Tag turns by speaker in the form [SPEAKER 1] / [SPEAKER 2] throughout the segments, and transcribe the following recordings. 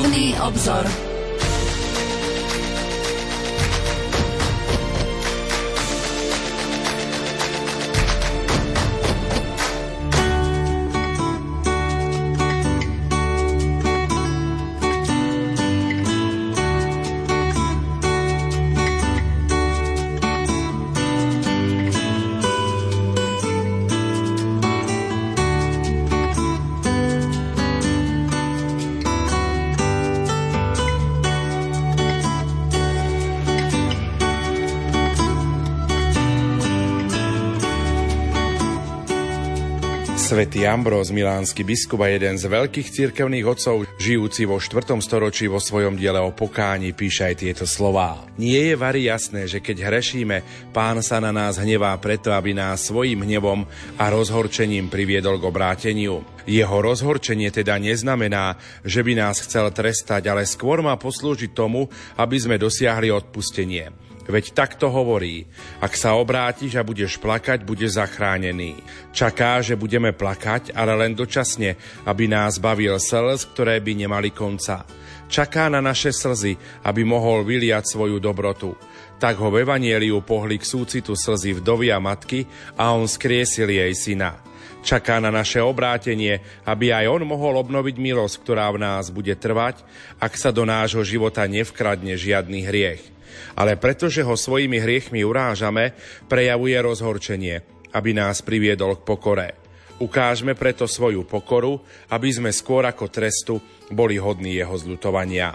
[SPEAKER 1] Duchovný obzor.
[SPEAKER 2] Svetý Ambrós, milánsky biskup a jeden z veľkých cirkevných otcov, žijúci vo 4. storočí vo svojom diele o pokáni, píše aj tieto slová. Nie je vari jasné, že keď hrešíme, pán sa na nás hnevá preto, aby nás svojim hnevom a rozhorčením priviedol k obráteniu. Jeho rozhorčenie teda neznamená, že by nás chcel trestať, ale skôr má poslúžiť tomu, aby sme dosiahli odpustenie. Veď takto hovorí, ak sa obrátiš a budeš plakať, budeš zachránený. Čaká, že budeme plakať, ale len dočasne, aby nás bavil slz, ktoré by nemali konca. Čaká na naše slzy, aby mohol vyliať svoju dobrotu. Tak ho v Evanieliu pohli k súcitu slzy vdovy a matky a on skriesil jej syna. Čaká na naše obrátenie, aby aj on mohol obnoviť milosť, ktorá v nás bude trvať, ak sa do nášho života nevkradne žiadny hriech ale pretože ho svojimi hriechmi urážame, prejavuje rozhorčenie, aby nás priviedol k pokore. Ukážme preto svoju pokoru, aby sme skôr ako trestu boli hodní jeho zľutovania.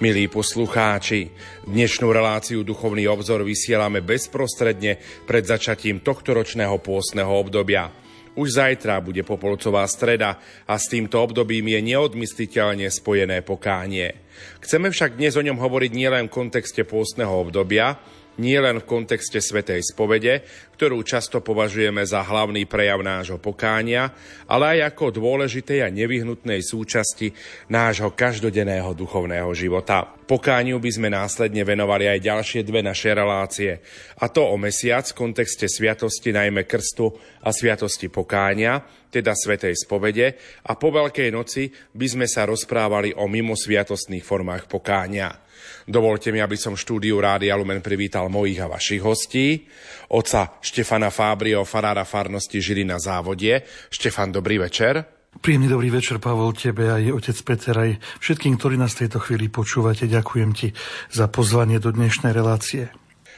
[SPEAKER 2] Milí poslucháči, dnešnú reláciu Duchovný obzor vysielame bezprostredne pred začatím tohto ročného pôstneho obdobia – už zajtra bude Popolcová streda a s týmto obdobím je neodmysliteľne spojené pokánie. Chceme však dnes o ňom hovoriť nielen v kontexte pôstneho obdobia, nie len v kontexte Svetej spovede, ktorú často považujeme za hlavný prejav nášho pokánia, ale aj ako dôležitej a nevyhnutnej súčasti nášho každodenného duchovného života. Pokániu by sme následne venovali aj ďalšie dve naše relácie, a to o mesiac v kontexte sviatosti najmä krstu a sviatosti pokánia, teda Svetej spovede, a po Veľkej noci by sme sa rozprávali o mimosviatostných formách pokánia. Dovolte mi, aby som štúdiu Rádia Lumen privítal mojich a vašich hostí. Oca Štefana Fábrio, farára farnosti Žili na závode. Štefan, dobrý večer.
[SPEAKER 3] Príjemný dobrý večer, Pavol, tebe aj otec Peter, aj všetkým, ktorí nás v tejto chvíli počúvate. Ďakujem ti za pozvanie do dnešnej relácie.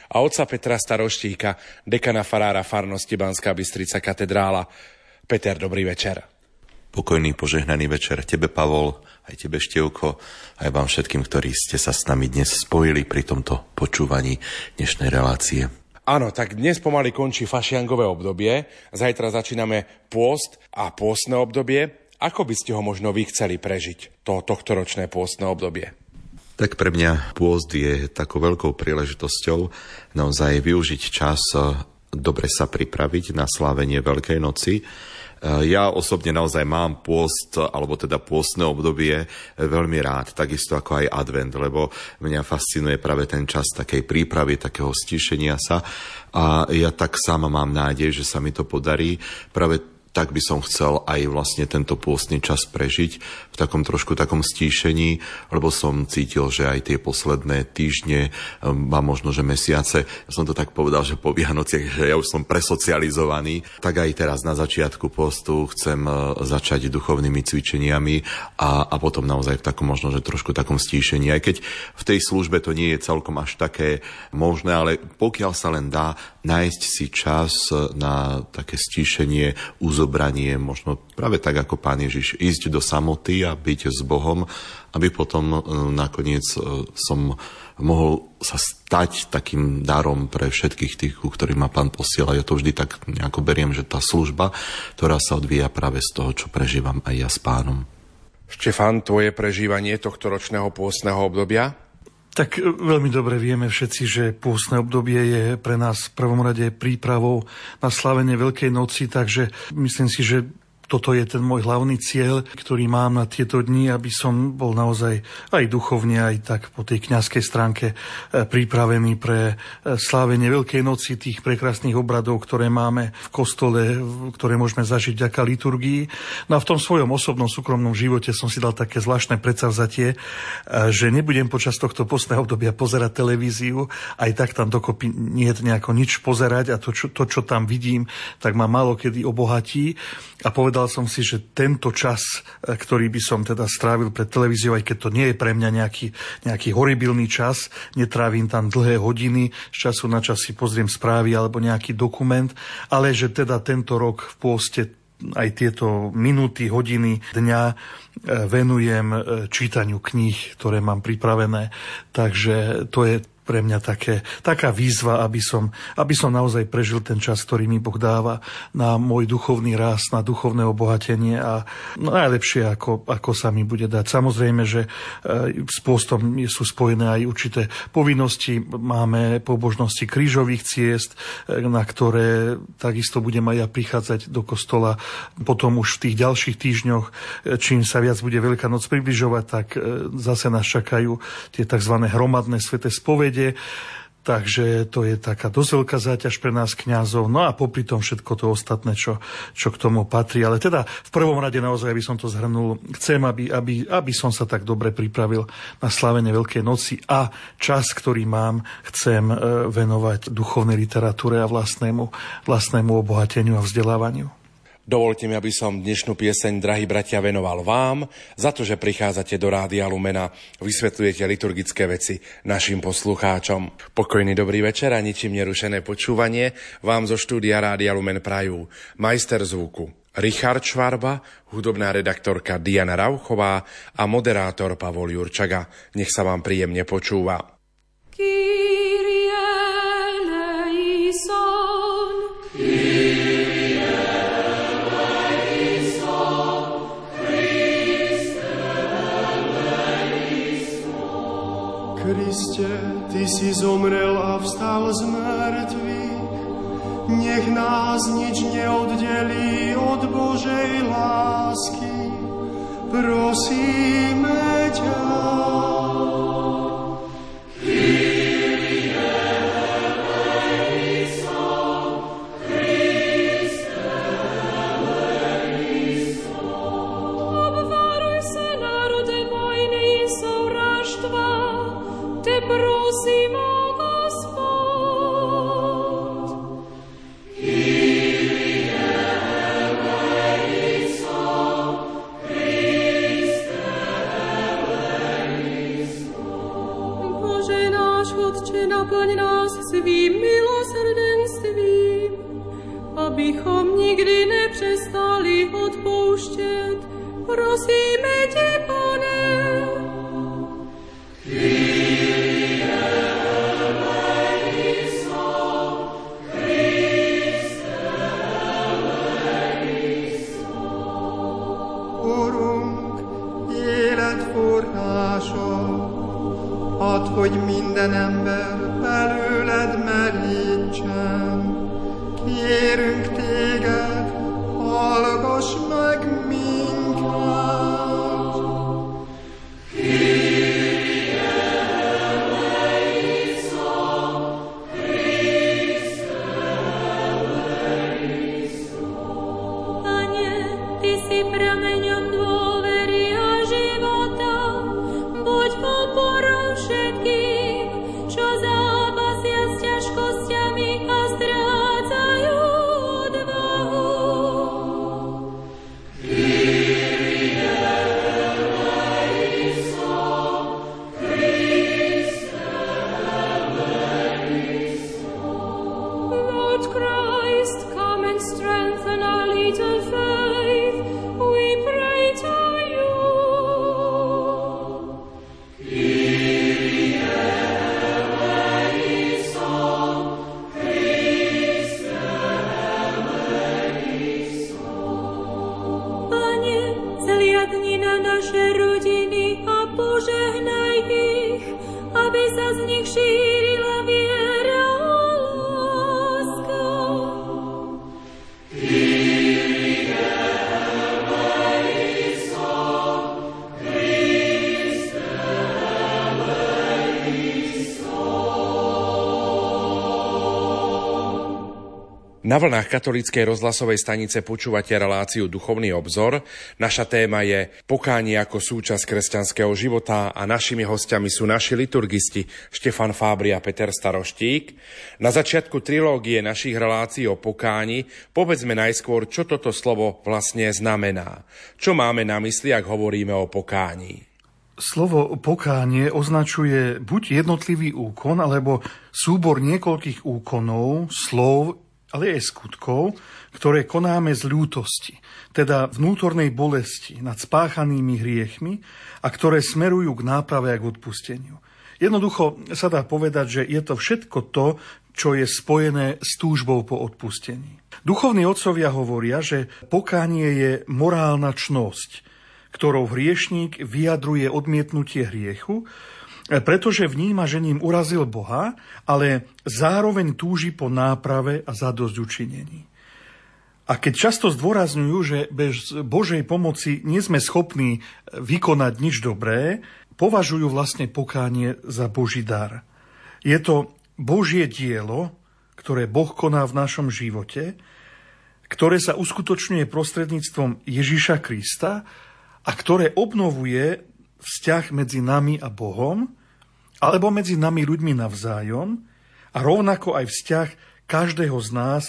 [SPEAKER 2] A otca Petra Staroštíka, dekana farára farnosti Banská Bystrica katedrála. Peter, dobrý večer.
[SPEAKER 4] Pokojný, požehnaný večer tebe, Pavol, aj tebe, Števko, aj vám všetkým, ktorí ste sa s nami dnes spojili pri tomto počúvaní dnešnej relácie.
[SPEAKER 2] Áno, tak dnes pomaly končí fašiangové obdobie, zajtra začíname pôst a pôstne obdobie. Ako by ste ho možno vy chceli prežiť, to tohtoročné pôstne obdobie?
[SPEAKER 4] Tak pre mňa pôst je takou veľkou príležitosťou naozaj využiť čas, dobre sa pripraviť na slávenie Veľkej noci, Eh, ja osobne naozaj mám pôst, alebo teda pôstne obdobie veľmi rád, takisto ako aj advent, lebo mňa fascinuje práve ten čas takej prípravy, takého stíšenia sa. A ja tak sám mám nádej, že sa mi to podarí. Práve tak by som chcel aj vlastne tento pôstny čas prežiť v takom trošku takom stíšení, lebo som cítil, že aj tie posledné týždne, a možno, že mesiace, som to tak povedal, že po Vianociach, že ja už som presocializovaný, tak aj teraz na začiatku postu chcem e, začať duchovnými cvičeniami a, a potom naozaj v takom možno, že trošku takom stíšení. Aj keď v tej službe to nie je celkom až také možné, ale pokiaľ sa len dá nájsť si čas na také stíšenie, úzor rozobranie, možno práve tak ako Pán Ježiš, ísť do samoty a byť s Bohom, aby potom e, nakoniec e, som mohol sa stať takým darom pre všetkých tých, ku ktorým ma Pán posiela. Ja to vždy tak nejako beriem, že tá služba, ktorá sa odvíja práve z toho, čo prežívam aj ja s Pánom.
[SPEAKER 2] Štefan, tvoje prežívanie tohto ročného pôstneho obdobia?
[SPEAKER 3] Tak e, veľmi dobre vieme všetci, že pôstne obdobie je pre nás v prvom rade prípravou na slavenie Veľkej noci, takže myslím si, že toto je ten môj hlavný cieľ, ktorý mám na tieto dni, aby som bol naozaj aj duchovne, aj tak po tej kňazskej stránke e, pripravený pre e, slávenie Veľkej noci, tých prekrásnych obradov, ktoré máme v kostole, ktoré môžeme zažiť vďaka liturgii. No a v tom svojom osobnom súkromnom živote som si dal také zvláštne predsavzatie, e, že nebudem počas tohto postného obdobia pozerať televíziu, aj tak tam dokopy nie je nejako nič pozerať a to, čo, to, čo tam vidím, tak ma málo kedy obohatí. A povedal som si, že tento čas, e, ktorý by som teda strávil pred televíziou, aj keď to nie je pre mňa nejaký, nejaký horibilný čas, netrávim tam dlhé hodiny, z času na čas si pozriem správy alebo nejaký dokument, ale že teda tento rok v pôste aj tieto minúty, hodiny dňa e, venujem e, čítaniu kníh, ktoré mám pripravené. Takže to je pre mňa také, taká výzva, aby som, aby som naozaj prežil ten čas, ktorý mi Boh dáva na môj duchovný rast, na duchovné obohatenie a no, najlepšie, ako, ako sa mi bude dať. Samozrejme, že e, s postom sú spojené aj určité povinnosti. Máme pobožnosti krížových ciest, e, na ktoré takisto budem aj ja prichádzať do kostola potom už v tých ďalších týždňoch, e, čím sa viac bude Veľká noc približovať, tak zase nás čakajú tie tzv. hromadné svete spovede, vede. Takže to je taká dosť veľká záťaž pre nás kňazov. No a popri tom všetko to ostatné, čo, čo k tomu patrí. Ale teda v prvom rade naozaj, aby som to zhrnul, chcem, aby, aby, aby som sa tak dobre pripravil na slavenie Veľkej noci a čas, ktorý mám, chcem e, venovať duchovnej literatúre a vlastnému, vlastnému obohateniu a vzdelávaniu.
[SPEAKER 2] Dovolte mi, aby som dnešnú pieseň, drahí bratia, venoval vám za to, že prichádzate do Rádia Lumena, vysvetľujete liturgické veci našim poslucháčom. Pokojný dobrý večer a ničím nerušené počúvanie vám zo štúdia Rádia Lumen prajú majster zvuku Richard Švarba, hudobná redaktorka Diana Rauchová a moderátor Pavol Jurčaga. Nech sa vám príjemne počúva. Kyrie
[SPEAKER 1] Kriste, Ty si zomrel a vstal z mŕtvych, nech nás nič neoddelí od Božej lásky. Prosíme ťa.
[SPEAKER 2] Na vlnách katolíckej rozhlasovej stanice počúvate reláciu Duchovný obzor. Naša téma je pokánie ako súčasť kresťanského života a našimi hostiami sú naši liturgisti Štefan Fábri a Peter Staroštík. Na začiatku trilógie našich relácií o pokáni povedzme najskôr, čo toto slovo vlastne znamená. Čo máme na mysli, ak hovoríme o pokání?
[SPEAKER 3] Slovo pokánie označuje buď jednotlivý úkon, alebo súbor niekoľkých úkonov, slov ale aj skutkov, ktoré konáme z ľútosti, teda vnútornej bolesti nad spáchanými hriechmi a ktoré smerujú k náprave a k odpusteniu. Jednoducho sa dá povedať, že je to všetko to, čo je spojené s túžbou po odpustení. Duchovní otcovia hovoria, že pokánie je morálna čnosť, ktorou hriešník vyjadruje odmietnutie hriechu, pretože vníma, že ním urazil Boha, ale zároveň túži po náprave a zadosť učinení. A keď často zdôrazňujú, že bez Božej pomoci nie sme schopní vykonať nič dobré, považujú vlastne pokánie za Boží dar. Je to Božie dielo, ktoré Boh koná v našom živote, ktoré sa uskutočňuje prostredníctvom Ježiša Krista a ktoré obnovuje vzťah medzi nami a Bohom, alebo medzi nami ľuďmi navzájom a rovnako aj vzťah každého z nás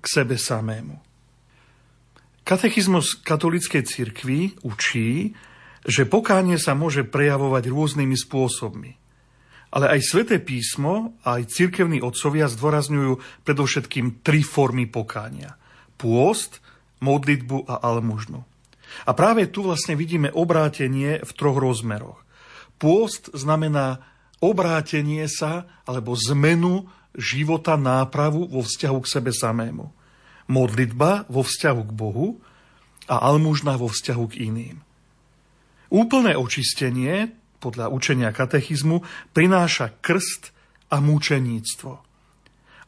[SPEAKER 3] k sebe samému. Katechizmus katolíckej cirkvi učí, že pokánie sa môže prejavovať rôznymi spôsobmi. Ale aj sväté písmo a aj cirkevní otcovia zdôrazňujú predovšetkým tri formy pokánia. Pôst, modlitbu a almužnu. A práve tu vlastne vidíme obrátenie v troch rozmeroch. Pôst znamená obrátenie sa alebo zmenu života, nápravu vo vzťahu k sebe samému. Modlitba vo vzťahu k Bohu a almužna vo vzťahu k iným. Úplné očistenie, podľa učenia katechizmu, prináša krst a mučeníctvo.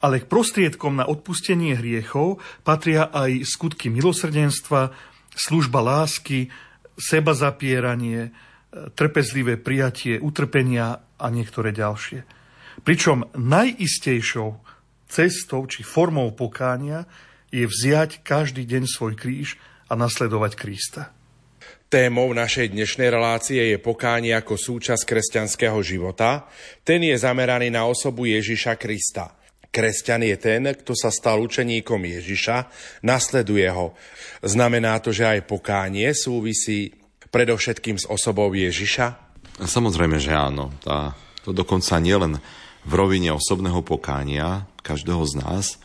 [SPEAKER 3] Ale k prostriedkom na odpustenie hriechov patria aj skutky milosrdenstva, služba lásky, seba zapieranie, trpezlivé prijatie utrpenia a niektoré ďalšie. Pričom najistejšou cestou či formou pokánia je vziať každý deň svoj kríž a nasledovať Krista.
[SPEAKER 2] Témou našej dnešnej relácie je pokánie ako súčasť kresťanského života. Ten je zameraný na osobu Ježiša Krista. Kresťan je ten, kto sa stal učeníkom Ježiša, nasleduje ho. Znamená to, že aj pokánie súvisí predovšetkým s osobou Ježiša?
[SPEAKER 4] Samozrejme, že áno. A to dokonca nielen v rovine osobného pokánia každého z nás,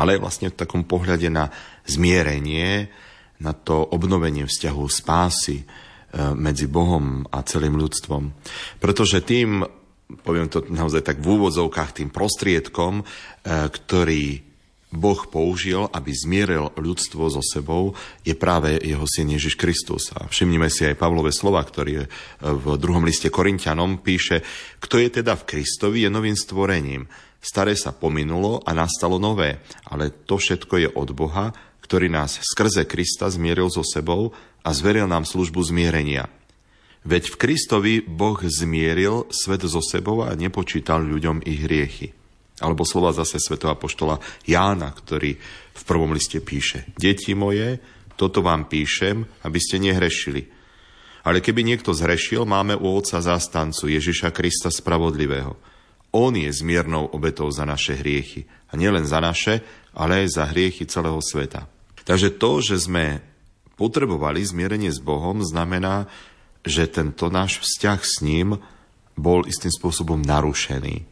[SPEAKER 4] ale aj vlastne v takom pohľade na zmierenie, na to obnovenie vzťahu spásy e, medzi Bohom a celým ľudstvom. Pretože tým poviem to naozaj tak v úvodzovkách, tým prostriedkom, e, ktorý Boh použil, aby zmieril ľudstvo so sebou, je práve jeho syn Ježiš Kristus. A všimnime si aj Pavlové slova, ktorý v druhom liste Korintianom píše, kto je teda v Kristovi, je novým stvorením. Staré sa pominulo a nastalo nové, ale to všetko je od Boha, ktorý nás skrze Krista zmieril so sebou a zveril nám službu zmierenia. Veď v Kristovi Boh zmieril svet so sebou a nepočítal ľuďom ich hriechy. Alebo slova zase svätého apoštola Jána, ktorý v prvom liste píše Deti moje, toto vám píšem, aby ste nehrešili. Ale keby niekto zhrešil, máme u Otca zástancu Ježiša Krista Spravodlivého. On je zmiernou obetou za naše hriechy. A nielen za naše, ale aj za hriechy celého sveta. Takže to, že sme potrebovali zmierenie s Bohom, znamená, že tento náš vzťah s ním bol istým spôsobom narušený.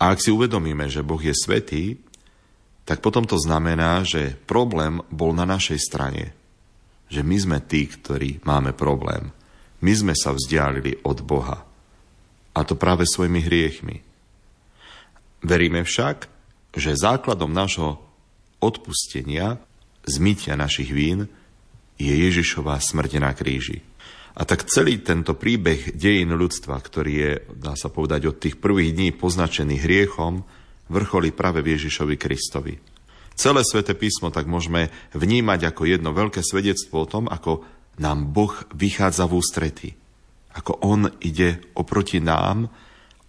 [SPEAKER 4] A ak si uvedomíme, že Boh je svetý, tak potom to znamená, že problém bol na našej strane. Že my sme tí, ktorí máme problém. My sme sa vzdialili od Boha. A to práve svojimi hriechmi. Veríme však, že základom nášho odpustenia, zmytia našich vín, je Ježišová smrť na kríži. A tak celý tento príbeh dejín ľudstva, ktorý je, dá sa povedať, od tých prvých dní poznačený hriechom, vrcholí práve v Ježišovi Kristovi. Celé sväté písmo tak môžeme vnímať ako jedno veľké svedectvo o tom, ako nám Boh vychádza v ústrety. Ako On ide oproti nám,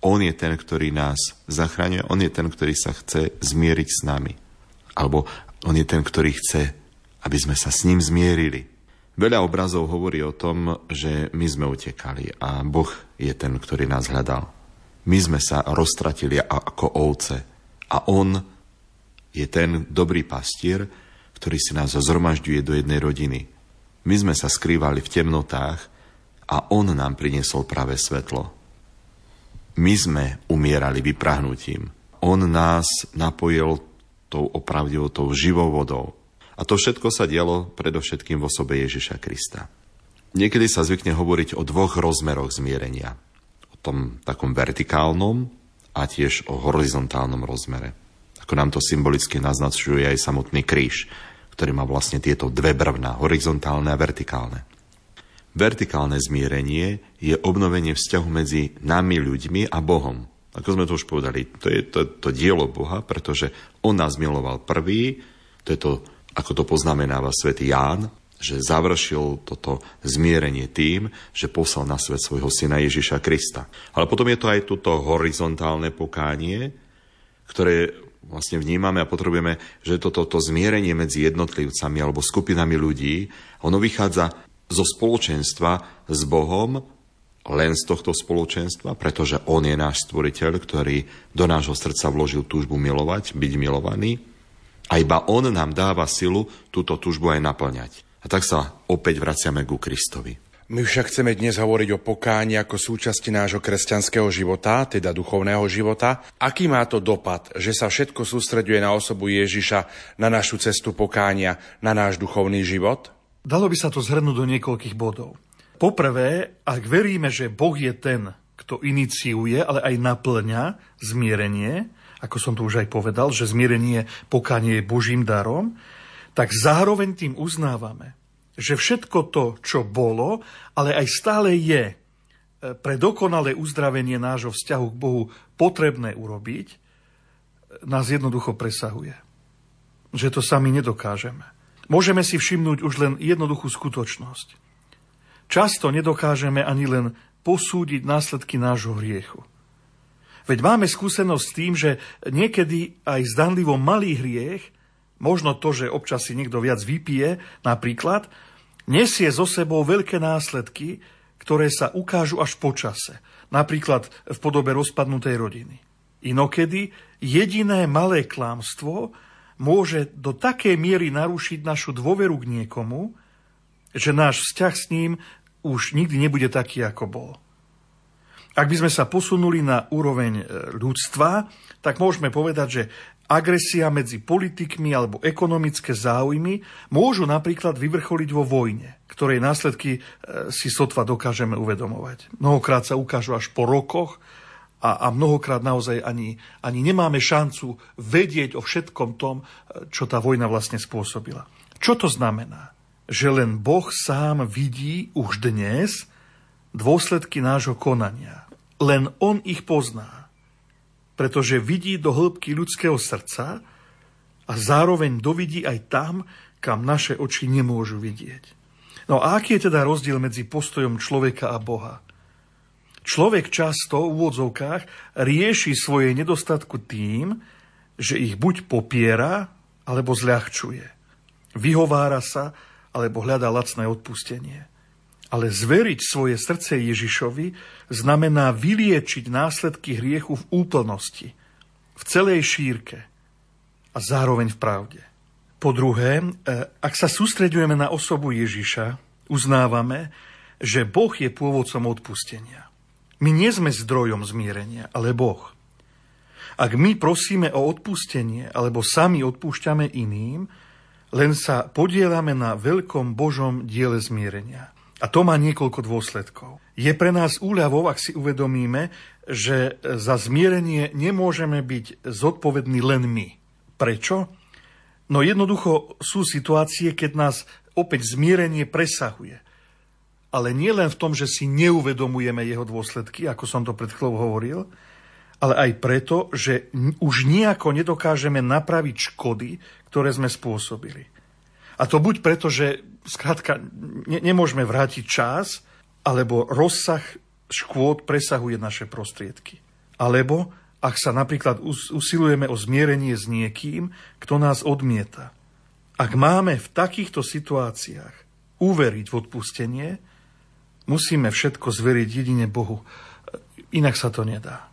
[SPEAKER 4] On je ten, ktorý nás zachraňuje, On je ten, ktorý sa chce zmieriť s nami. Alebo on je ten, ktorý chce, aby sme sa s ním zmierili. Veľa obrazov hovorí o tom, že my sme utekali a Boh je ten, ktorý nás hľadal. My sme sa roztratili ako ovce a On je ten dobrý pastier, ktorý si nás zhromažďuje do jednej rodiny. My sme sa skrývali v temnotách a On nám priniesol práve svetlo. My sme umierali vyprahnutím. On nás napojil tou opravdivou, tou živou vodou. A to všetko sa dialo predovšetkým v osobe Ježiša Krista. Niekedy sa zvykne hovoriť o dvoch rozmeroch zmierenia. O tom takom vertikálnom a tiež o horizontálnom rozmere. Ako nám to symbolicky naznačuje aj samotný kríž, ktorý má vlastne tieto dve brvná, horizontálne a vertikálne. Vertikálne zmierenie je obnovenie vzťahu medzi nami ľuďmi a Bohom. Ako sme to už povedali, to je to, to dielo Boha, pretože On nás miloval prvý, to je to ako to poznamenáva svätý Ján, že završil toto zmierenie tým, že poslal na svet svojho syna Ježiša Krista. Ale potom je to aj toto horizontálne pokánie, ktoré vlastne vnímame a potrebujeme, že toto to, zmierenie medzi jednotlivcami alebo skupinami ľudí, ono vychádza zo spoločenstva s Bohom, len z tohto spoločenstva, pretože On je náš stvoriteľ, ktorý do nášho srdca vložil túžbu milovať, byť milovaný a iba On nám dáva silu túto túžbu aj naplňať. A tak sa opäť vraciame ku Kristovi.
[SPEAKER 2] My však chceme dnes hovoriť o pokáni ako súčasti nášho kresťanského života, teda duchovného života. Aký má to dopad, že sa všetko sústreďuje na osobu Ježiša, na našu cestu pokánia, na náš duchovný život?
[SPEAKER 3] Dalo by sa to zhrnúť do niekoľkých bodov. Poprvé, ak veríme, že Boh je ten, kto iniciuje, ale aj naplňa zmierenie, ako som to už aj povedal, že zmierenie pokánie je Božím darom, tak zároveň tým uznávame, že všetko to, čo bolo, ale aj stále je e, pre dokonalé uzdravenie nášho vzťahu k Bohu potrebné urobiť, nás jednoducho presahuje. Že to sami nedokážeme. Môžeme si všimnúť už len jednoduchú skutočnosť. Často nedokážeme ani len posúdiť následky nášho hriechu. Veď máme skúsenosť s tým, že niekedy aj zdanlivo malý hriech, možno to, že občas si niekto viac vypije napríklad, nesie zo sebou veľké následky, ktoré sa ukážu až po čase. Napríklad v podobe rozpadnutej rodiny. Inokedy jediné malé klámstvo môže do takej miery narušiť našu dôveru k niekomu, že náš vzťah s ním už nikdy nebude taký, ako bol. Ak by sme sa posunuli na úroveň e, ľudstva, tak môžeme povedať, že agresia medzi politikmi alebo ekonomické záujmy môžu napríklad vyvrcholiť vo vojne, ktorej následky e, si sotva dokážeme uvedomovať. Mnohokrát sa ukážu až po rokoch a, a mnohokrát naozaj ani, ani nemáme šancu vedieť o všetkom tom, e, čo tá vojna vlastne spôsobila. Čo to znamená? Že len Boh sám vidí už dnes dôsledky nášho konania. Len on ich pozná, pretože vidí do hĺbky ľudského srdca a zároveň dovidí aj tam, kam naše oči nemôžu vidieť. No a aký je teda rozdiel medzi postojom človeka a Boha? Človek často v úvodzovkách rieši svoje nedostatku tým, že ich buď popiera, alebo zľahčuje. Vyhovára sa, alebo hľadá lacné odpustenie. Ale zveriť svoje srdce Ježišovi znamená vyliečiť následky hriechu v úplnosti, v celej šírke a zároveň v pravde. Po druhé, e, ak sa sústredujeme na osobu Ježiša, uznávame, že Boh je pôvodcom odpustenia. My nie sme zdrojom zmierenia, ale Boh. Ak my prosíme o odpustenie alebo sami odpúšťame iným, len sa podielame na veľkom Božom diele zmierenia. A to má niekoľko dôsledkov. Je pre nás úľavou, ak si uvedomíme, že za zmierenie nemôžeme byť zodpovední len my. Prečo? No jednoducho sú situácie, keď nás opäť zmierenie presahuje. Ale nie len v tom, že si neuvedomujeme jeho dôsledky, ako som to pred chvíľou hovoril, ale aj preto, že už nejako nedokážeme napraviť škody, ktoré sme spôsobili. A to buď preto, že skrátka ne, nemôžeme vrátiť čas, alebo rozsah škôd presahuje naše prostriedky. Alebo ak sa napríklad usilujeme o zmierenie s niekým, kto nás odmieta. Ak máme v takýchto situáciách uveriť v odpustenie, musíme všetko zveriť jedine Bohu. Inak sa to nedá.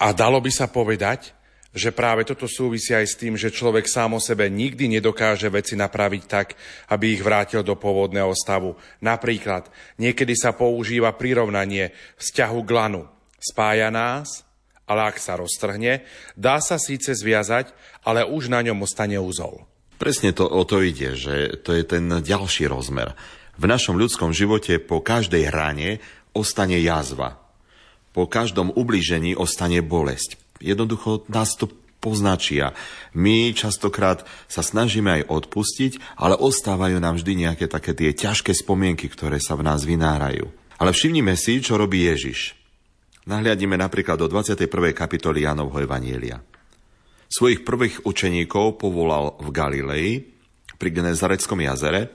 [SPEAKER 2] A dalo by sa povedať, že práve toto súvisí aj s tým, že človek sám o sebe nikdy nedokáže veci napraviť tak, aby ich vrátil do pôvodného stavu. Napríklad, niekedy sa používa prirovnanie vzťahu k. Spája nás, ale ak sa roztrhne, dá sa síce zviazať, ale už na ňom ostane úzol.
[SPEAKER 4] Presne to o to ide, že to je ten ďalší rozmer. V našom ľudskom živote po každej hrane ostane jazva. Po každom ubližení ostane bolesť jednoducho nás to poznačia. My častokrát sa snažíme aj odpustiť, ale ostávajú nám vždy nejaké také tie ťažké spomienky, ktoré sa v nás vynárajú. Ale všimnime si, čo robí Ježiš. Nahliadíme napríklad do 21. kapitoly Janovho Evanielia. Svojich prvých učeníkov povolal v Galilei, pri Genezareckom jazere.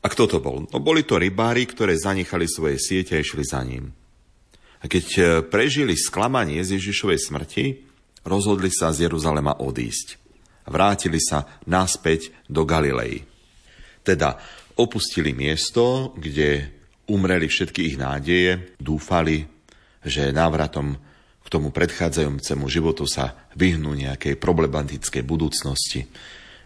[SPEAKER 4] A kto to bol? No, boli to rybári, ktoré zanechali svoje siete a išli za ním. Keď e, prežili sklamanie z Ježišovej smrti, rozhodli sa z Jeruzalema odísť. Vrátili sa naspäť do Galilei. Teda opustili miesto, kde umreli všetky ich nádeje, dúfali, že návratom k tomu predchádzajúcemu životu sa vyhnú nejakej problematickej budúcnosti.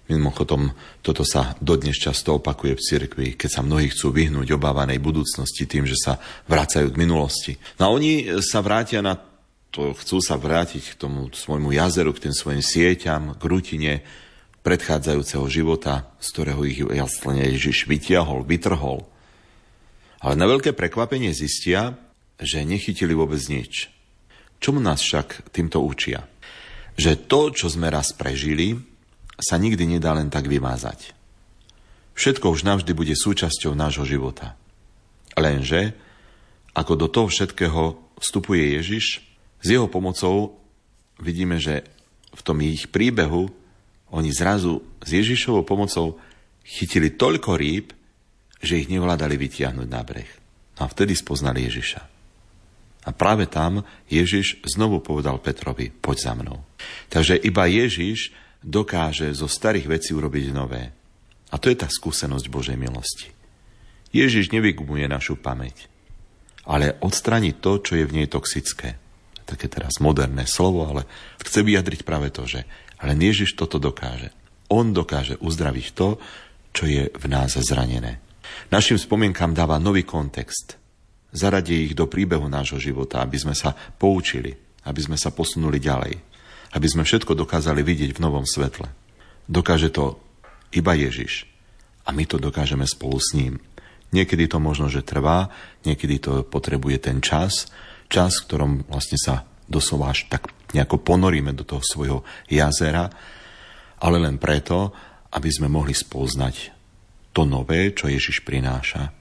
[SPEAKER 4] Mimochodom, toto sa dodnes často opakuje v cirkvi, keď sa mnohí chcú vyhnúť obávanej budúcnosti tým, že sa vracajú k minulosti. No a oni sa vrátia na to, chcú sa vrátiť k tomu svojmu jazeru, k tým svojim sieťam, k rutine predchádzajúceho života, z ktorého ich jasne Ježiš vytiahol, vytrhol. Ale na veľké prekvapenie zistia, že nechytili vôbec nič. Čomu nás však týmto učia? Že to, čo sme raz prežili, sa nikdy nedá len tak vymázať. Všetko už navždy bude súčasťou nášho života. Lenže, ako do toho všetkého vstupuje Ježiš, s jeho pomocou vidíme, že v tom ich príbehu oni zrazu s Ježišovou pomocou chytili toľko rýb, že ich nevládali vytiahnuť na breh. No a vtedy spoznali Ježiša. A práve tam Ježiš znovu povedal Petrovi, poď za mnou. Takže iba Ježiš dokáže zo starých vecí urobiť nové. A to je tá skúsenosť Božej milosti. Ježiš nevygumuje našu pamäť, ale odstraní to, čo je v nej toxické. Také teraz moderné slovo, ale chce vyjadriť práve to, že len Ježiš toto dokáže. On dokáže uzdraviť to, čo je v nás zranené. Našim spomienkam dáva nový kontext. Zaradí ich do príbehu nášho života, aby sme sa poučili, aby sme sa posunuli ďalej aby sme všetko dokázali vidieť v novom svetle. Dokáže to iba Ježiš. A my to dokážeme spolu s ním. Niekedy to možno, že trvá, niekedy to potrebuje ten čas, čas, v ktorom vlastne sa doslova až tak nejako ponoríme do toho svojho jazera, ale len preto, aby sme mohli spoznať to nové, čo Ježiš prináša.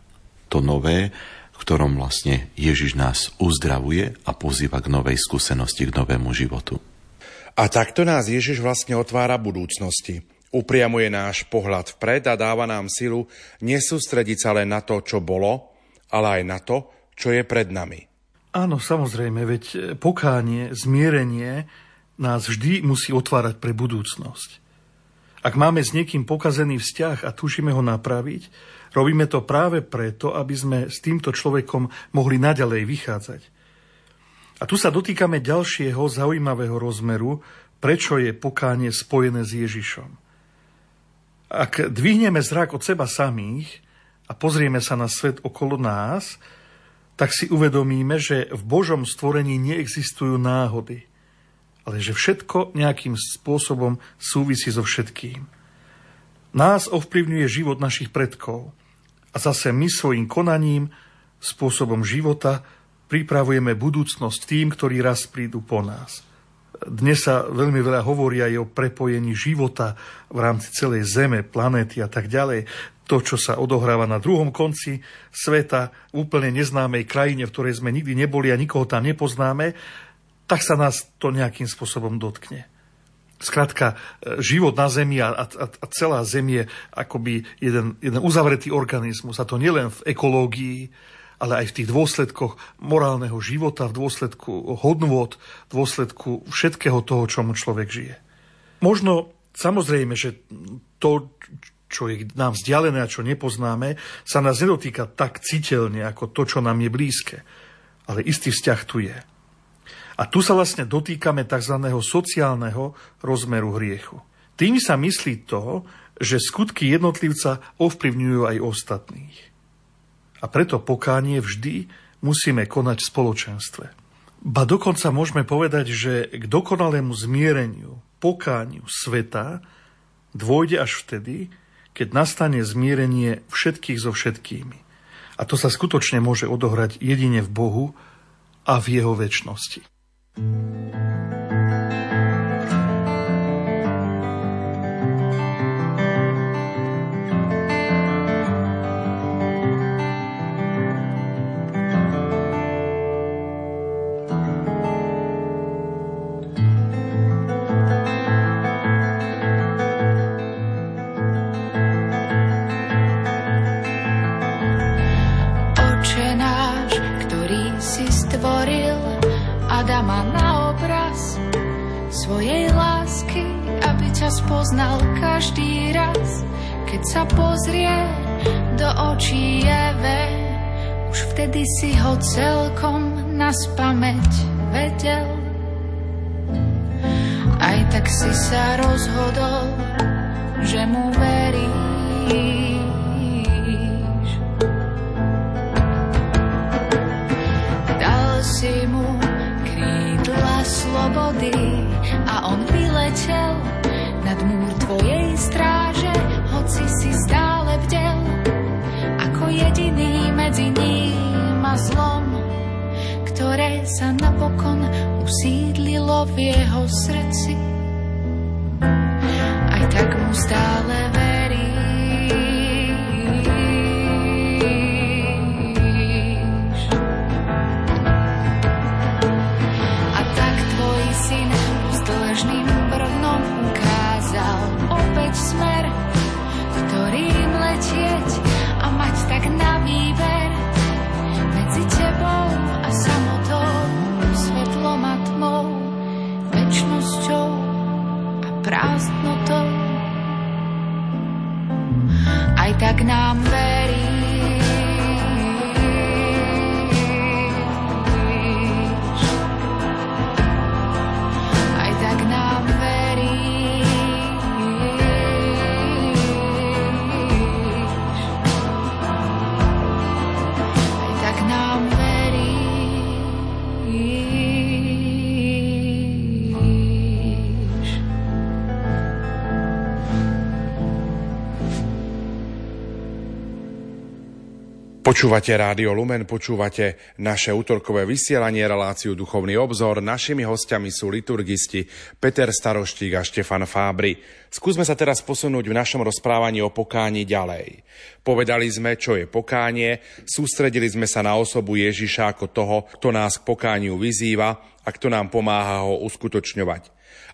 [SPEAKER 4] To nové, v ktorom vlastne Ježiš nás uzdravuje a pozýva k novej skúsenosti, k novému životu.
[SPEAKER 2] A takto nás Ježiš vlastne otvára budúcnosti. Upriamuje náš pohľad vpred a dáva nám silu nesústrediť sa len na to, čo bolo, ale aj na to, čo je pred nami.
[SPEAKER 3] Áno, samozrejme, veď pokánie, zmierenie nás vždy musí otvárať pre budúcnosť. Ak máme s niekým pokazený vzťah a tužíme ho napraviť, robíme to práve preto, aby sme s týmto človekom mohli naďalej vychádzať. A tu sa dotýkame ďalšieho zaujímavého rozmeru, prečo je pokánie spojené s Ježišom. Ak dvihneme zrak od seba samých a pozrieme sa na svet okolo nás, tak si uvedomíme, že v Božom stvorení neexistujú náhody, ale že všetko nejakým spôsobom súvisí so všetkým. Nás ovplyvňuje život našich predkov a zase my svojim konaním, spôsobom života, pripravujeme budúcnosť tým, ktorí raz prídu po nás. Dnes sa veľmi veľa hovorí aj o prepojení života v rámci celej Zeme, planéty a tak ďalej. To, čo sa odohráva na druhom konci sveta, v úplne neznámej krajine, v ktorej sme nikdy neboli a nikoho tam nepoznáme, tak sa nás to nejakým spôsobom dotkne. Skrátka, život na Zemi a, a, a celá Zem je akoby jeden, jeden uzavretý organizmus. A to nielen v ekológii, ale aj v tých dôsledkoch morálneho života, v dôsledku hodnôt, v dôsledku všetkého toho, čomu človek žije. Možno samozrejme, že to, čo je nám vzdialené a čo nepoznáme, sa nás nedotýka tak citeľne ako to, čo nám je blízke. Ale istý vzťah tu je. A tu sa vlastne dotýkame tzv. sociálneho rozmeru hriechu. Tým sa myslí to, že skutky jednotlivca ovplyvňujú aj ostatných. A preto pokánie vždy musíme konať v spoločenstve. Ba dokonca môžeme povedať, že k dokonalému zmiereniu, pokániu sveta dôjde až vtedy, keď nastane zmierenie všetkých so všetkými. A to sa skutočne môže odohrať jedine v Bohu a v jeho väčšnosti.
[SPEAKER 5] Spoznal každý raz, keď sa pozrie do očí Eve. Už vtedy si ho celkom na spameť vedel. Aj tak si sa rozhodol, že mu veríš. Dal si mu krídla slobody a on vyletel nad múr tvojej stráže, hoci si stále vdel, ako jediný medzi ním a zlom, ktoré sa napokon usídlilo v jeho srdci. Aj tak mu stále prázdnotou.
[SPEAKER 2] Aj tak nám veľa Počúvate Rádio Lumen, počúvate naše útorkové vysielanie, reláciu Duchovný obzor. Našimi hostiami sú liturgisti Peter Staroštík a Štefan Fábry. Skúsme sa teraz posunúť v našom rozprávaní o pokáni ďalej. Povedali sme, čo je pokánie, sústredili sme sa na osobu Ježiša ako toho, kto nás k pokániu vyzýva a kto nám pomáha ho uskutočňovať.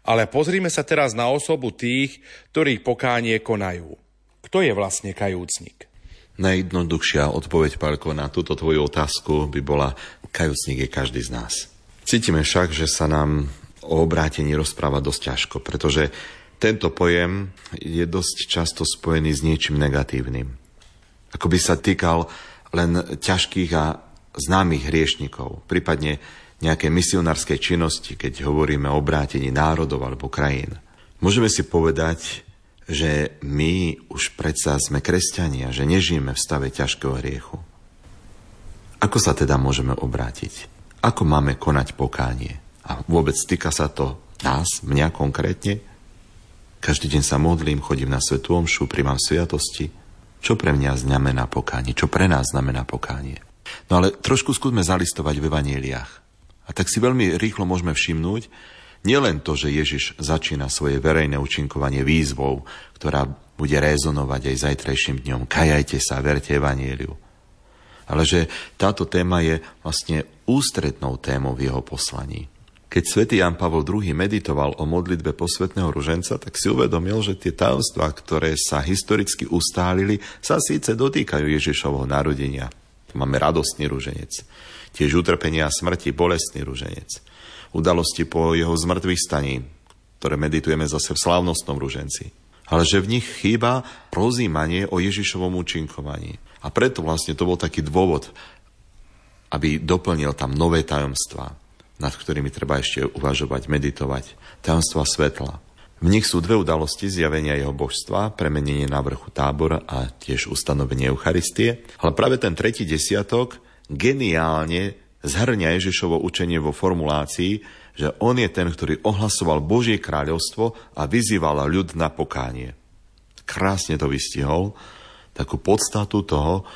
[SPEAKER 2] Ale pozrime sa teraz na osobu tých, ktorých pokánie konajú. Kto je vlastne kajúcnik?
[SPEAKER 4] Najjednoduchšia odpoveď, Pálko, na túto tvoju otázku by bola kajúcnik je každý z nás. Cítime však, že sa nám o obrátení rozpráva dosť ťažko, pretože tento pojem je dosť často spojený s niečím negatívnym. Ako by sa týkal len ťažkých a známych hriešnikov, prípadne nejaké misionárskej činnosti, keď hovoríme o obrátení národov alebo krajín. Môžeme si povedať, že my už predsa sme kresťania, že nežijeme v stave ťažkého hriechu. Ako sa teda môžeme obrátiť? Ako máme konať pokánie? A vôbec týka sa to nás, mňa konkrétne? Každý deň sa modlím, chodím na svetú omšu, príjmam sviatosti. Čo pre mňa znamená pokánie? Čo pre nás znamená pokánie? No ale trošku skúsme zalistovať v evaníliách. A tak si veľmi rýchlo môžeme všimnúť, Nielen to, že Ježiš začína svoje verejné účinkovanie výzvou, ktorá bude rezonovať aj zajtrajším dňom. Kajajte sa, verte Evangeliu. Ale že táto téma je vlastne ústrednou témou v jeho poslaní. Keď svätý Jan Pavol II meditoval o modlitbe posvetného ruženca, tak si uvedomil, že tie tajomstvá, ktoré sa historicky ustálili, sa síce dotýkajú Ježišovho narodenia. Máme radostný rúženec. Tiež utrpenia a smrti, bolestný rúženec. Udalosti po jeho zmrtvých staní, ktoré meditujeme zase v slávnostnom rúženci. Ale že v nich chýba rozímanie o Ježišovom účinkovaní. A preto vlastne to bol taký dôvod, aby doplnil tam nové tajomstvá, nad ktorými treba ešte uvažovať, meditovať. Tajomstva svetla. V nich sú dve udalosti zjavenia jeho božstva, premenenie na vrchu tábor a tiež ustanovenie Eucharistie. Ale práve ten tretí desiatok geniálne zhrňa Ježišovo učenie vo formulácii, že on je ten, ktorý ohlasoval Božie kráľovstvo a vyzýval ľud na pokánie. Krásne to vystihol, takú podstatu toho,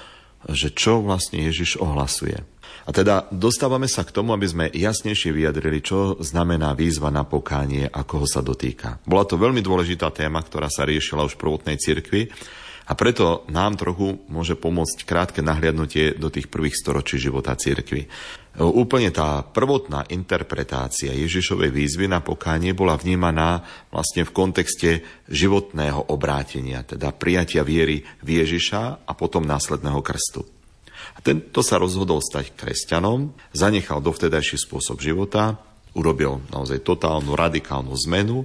[SPEAKER 4] že čo vlastne Ježiš ohlasuje. A teda dostávame sa k tomu, aby sme jasnejšie vyjadrili, čo znamená výzva na pokánie a koho sa dotýka. Bola to veľmi dôležitá téma, ktorá sa riešila už v prvotnej cirkvi a preto nám trochu môže pomôcť krátke nahliadnutie do tých prvých storočí života cirkvi. Úplne tá prvotná interpretácia Ježišovej výzvy na pokánie bola vnímaná vlastne v kontexte životného obrátenia, teda prijatia viery v Ježiša a potom následného krstu. A tento sa rozhodol stať kresťanom, zanechal dovtedajší spôsob života, urobil naozaj totálnu, radikálnu zmenu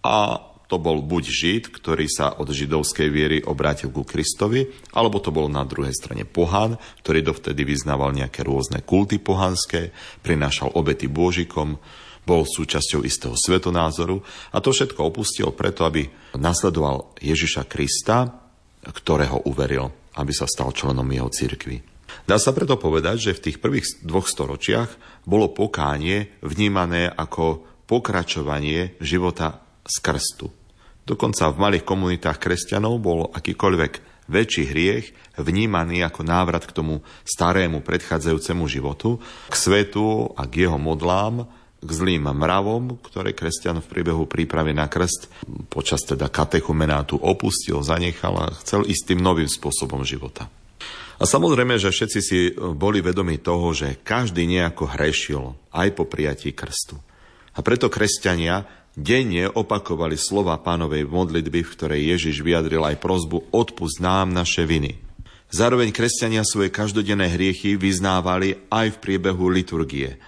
[SPEAKER 4] a to bol buď Žid, ktorý sa od židovskej viery obrátil ku Kristovi, alebo to bol na druhej strane pohan, ktorý dovtedy vyznával nejaké rôzne kulty pohanské, prinášal obety Božikom, bol súčasťou istého svetonázoru a to všetko opustil preto, aby nasledoval Ježiša Krista, ktorého uveril aby sa stal členom jeho cirkvi. Dá sa preto povedať, že v tých prvých dvoch storočiach bolo pokánie vnímané ako pokračovanie života z krstu. Dokonca v malých komunitách kresťanov bol akýkoľvek väčší hriech vnímaný ako návrat k tomu starému predchádzajúcemu životu, k svetu a k jeho modlám, k zlým mravom, ktoré kresťan v priebehu prípravy na krst počas teda katechumenátu opustil, zanechal a chcel ísť tým novým spôsobom života. A samozrejme, že všetci si boli vedomi toho, že každý nejako hrešil aj po prijatí krstu. A preto kresťania denne opakovali slova pánovej modlitby, v ktorej Ježiš vyjadril aj prozbu odpust nám naše viny. Zároveň kresťania svoje každodenné hriechy vyznávali aj v priebehu liturgie –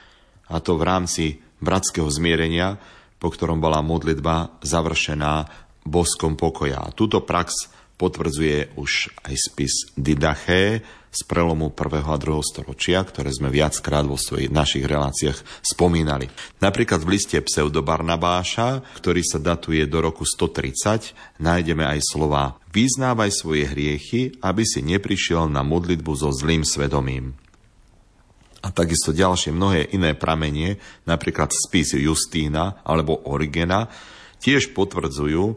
[SPEAKER 4] a to v rámci bratského zmierenia, po ktorom bola modlitba završená boskom pokoja. Túto prax potvrdzuje už aj spis Didaché z prelomu 1. a 2. storočia, ktoré sme viackrát vo svojich našich reláciách spomínali. Napríklad v liste Pseudobarnabáša, ktorý sa datuje do roku 130, nájdeme aj slova Vyznávaj svoje hriechy, aby si neprišiel na modlitbu so zlým svedomím a takisto ďalšie mnohé iné pramenie, napríklad spis Justína alebo Origena, tiež potvrdzujú,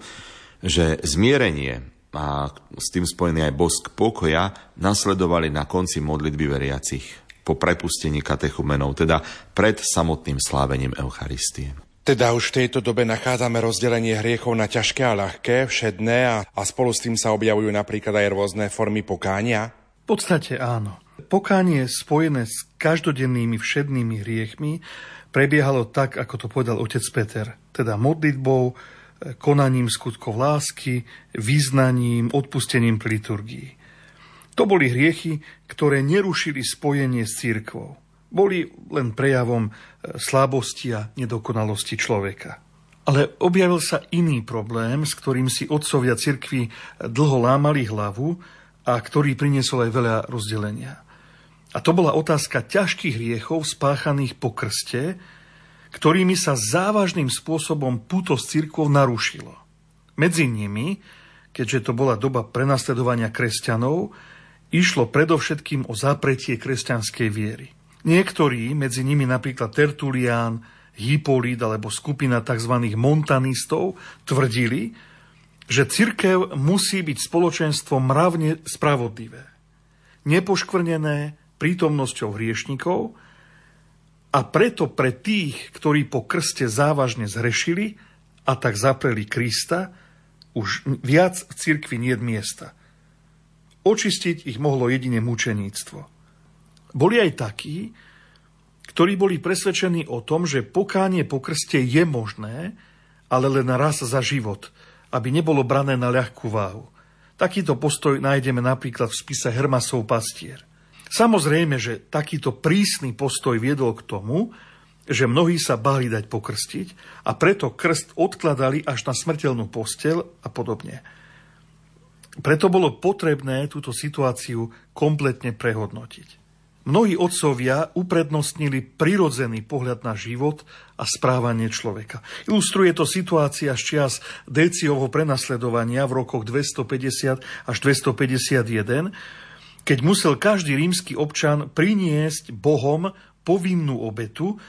[SPEAKER 4] že zmierenie a s tým spojený aj bosk pokoja nasledovali na konci modlitby veriacich po prepustení katechumenov, teda pred samotným slávením Eucharistie.
[SPEAKER 2] Teda už v tejto dobe nachádzame rozdelenie hriechov na ťažké a ľahké, všedné a, a spolu s tým sa objavujú napríklad aj rôzne formy pokánia?
[SPEAKER 3] V podstate áno. Pokánie spojené s každodennými všednými hriechmi prebiehalo tak, ako to povedal otec Peter, teda modlitbou, konaním skutkov lásky, význaním, odpustením pri liturgii. To boli hriechy, ktoré nerušili spojenie s církvou. Boli len prejavom e, slabosti a nedokonalosti človeka. Ale objavil sa iný problém, s ktorým si otcovia cirkvi dlho lámali hlavu a ktorý priniesol aj veľa rozdelenia. A to bola otázka ťažkých hriechov spáchaných po krste, ktorými sa závažným spôsobom puto s církvou narušilo. Medzi nimi, keďže to bola doba prenasledovania kresťanov, išlo predovšetkým o zapretie kresťanskej viery. Niektorí, medzi nimi napríklad Tertulián, Hipolid alebo skupina tzv. montanistov, tvrdili, že cirkev musí byť spoločenstvo mravne spravodlivé, nepoškvrnené, prítomnosťou hriešnikov a preto pre tých, ktorí po krste závažne zhrešili a tak zapreli Krista, už viac v cirkvi nie miesta. Očistiť ich mohlo jedine mučeníctvo. Boli aj takí, ktorí boli presvedčení o tom, že pokánie po krste je možné, ale len raz za život, aby nebolo brané na ľahkú váhu. Takýto postoj nájdeme napríklad v spise Hermasov pastier. Samozrejme, že takýto prísny postoj viedol k tomu, že mnohí sa báli dať pokrstiť a preto krst odkladali až na smrteľnú postel a podobne. Preto bolo potrebné túto situáciu kompletne prehodnotiť. Mnohí otcovia uprednostnili prirodzený pohľad na život a správanie človeka. Ilustruje to situácia z čias Déciovho prenasledovania v rokoch 250 až 251, keď musel každý rímsky občan priniesť Bohom povinnú obetu,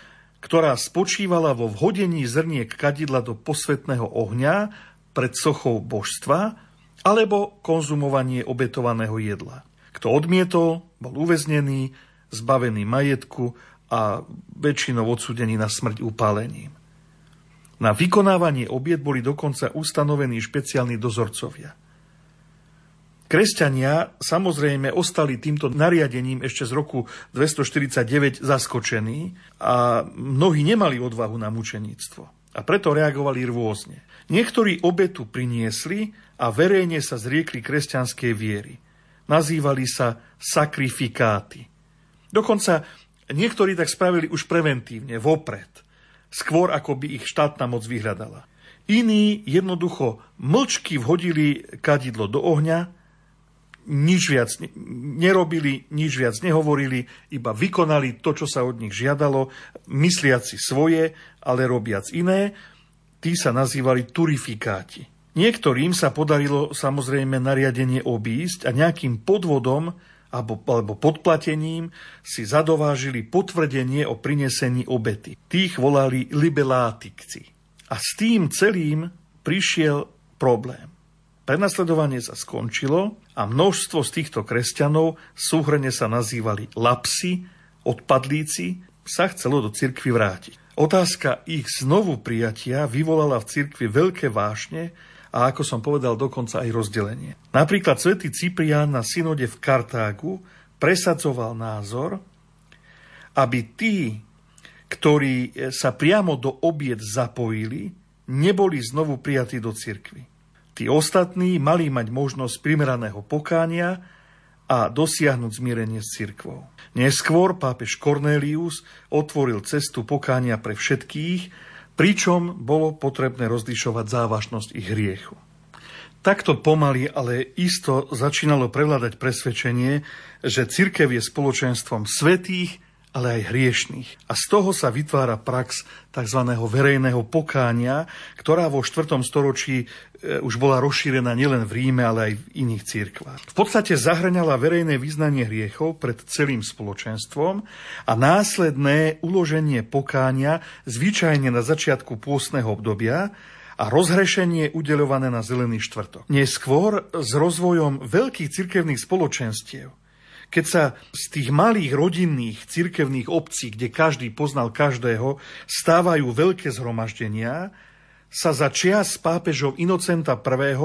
[SPEAKER 3] ktorá spočívala vo vhodení zrniek kadidla do posvetného ohňa pred sochou božstva alebo konzumovanie obetovaného jedla. Kto odmietol, bol uväznený, zbavený majetku a väčšinou odsudený na smrť upálením. Na vykonávanie obiet boli dokonca ustanovení špeciálni dozorcovia. Kresťania samozrejme ostali týmto nariadením ešte z roku 249 zaskočení a mnohí nemali odvahu na mučeníctvo. A preto reagovali rôzne. Niektorí obetu priniesli a verejne sa zriekli kresťanskej viery. Nazývali sa sakrifikáty. Dokonca niektorí tak spravili už preventívne, vopred, skôr ako by ich štátna moc vyhľadala. Iní jednoducho mlčky vhodili kadidlo do ohňa, nič viac nerobili, nič viac nehovorili, iba vykonali to, čo sa od nich žiadalo, mysliaci svoje, ale robiac iné, tí sa nazývali turifikáti. Niektorým sa podarilo samozrejme nariadenie obísť a nejakým podvodom alebo, podplatením si zadovážili potvrdenie o prinesení obety. Tých volali libelátikci. A s tým celým prišiel problém. Prenasledovanie sa skončilo a množstvo z týchto kresťanov, súhrne sa nazývali lapsi, odpadlíci, sa chcelo do cirkvy vrátiť. Otázka ich znovu prijatia vyvolala v cirkvi veľké vášne a ako som povedal, dokonca aj rozdelenie. Napríklad svätý Ciprián na synode v Kartágu presadzoval názor, aby tí, ktorí sa priamo do obied zapojili, neboli znovu prijatí do cirkvy. Tí ostatní mali mať možnosť primeraného pokánia a dosiahnuť zmierenie s cirkvou. Neskôr pápež Cornelius otvoril cestu pokánia pre všetkých, pričom bolo potrebné rozlišovať závažnosť ich hriechu. Takto pomaly, ale isto začínalo prevládať presvedčenie, že cirkev je spoločenstvom svetých ale aj hriešných. A z toho sa vytvára prax tzv. verejného pokánia, ktorá vo 4. storočí e, už bola rozšírená nielen v Ríme, ale aj v iných cirkvách. V podstate zahrňala verejné vyznanie hriechov pred celým spoločenstvom a následné uloženie pokánia zvyčajne na začiatku pôstneho obdobia a rozhrešenie udeľované na zelený štvrtok. Neskôr s rozvojom veľkých cirkevných spoločenstiev keď sa z tých malých rodinných cirkevných obcí, kde každý poznal každého, stávajú veľké zhromaždenia, sa za čias pápežov Inocenta I.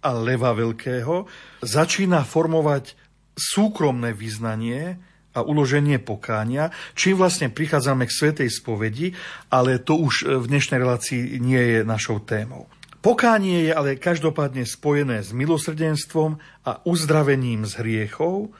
[SPEAKER 3] a Leva Veľkého začína formovať súkromné vyznanie a uloženie pokánia, čím vlastne prichádzame k svetej spovedi, ale to už v dnešnej relácii nie je našou témou. Pokánie je ale každopádne spojené s milosrdenstvom a uzdravením z hriechov,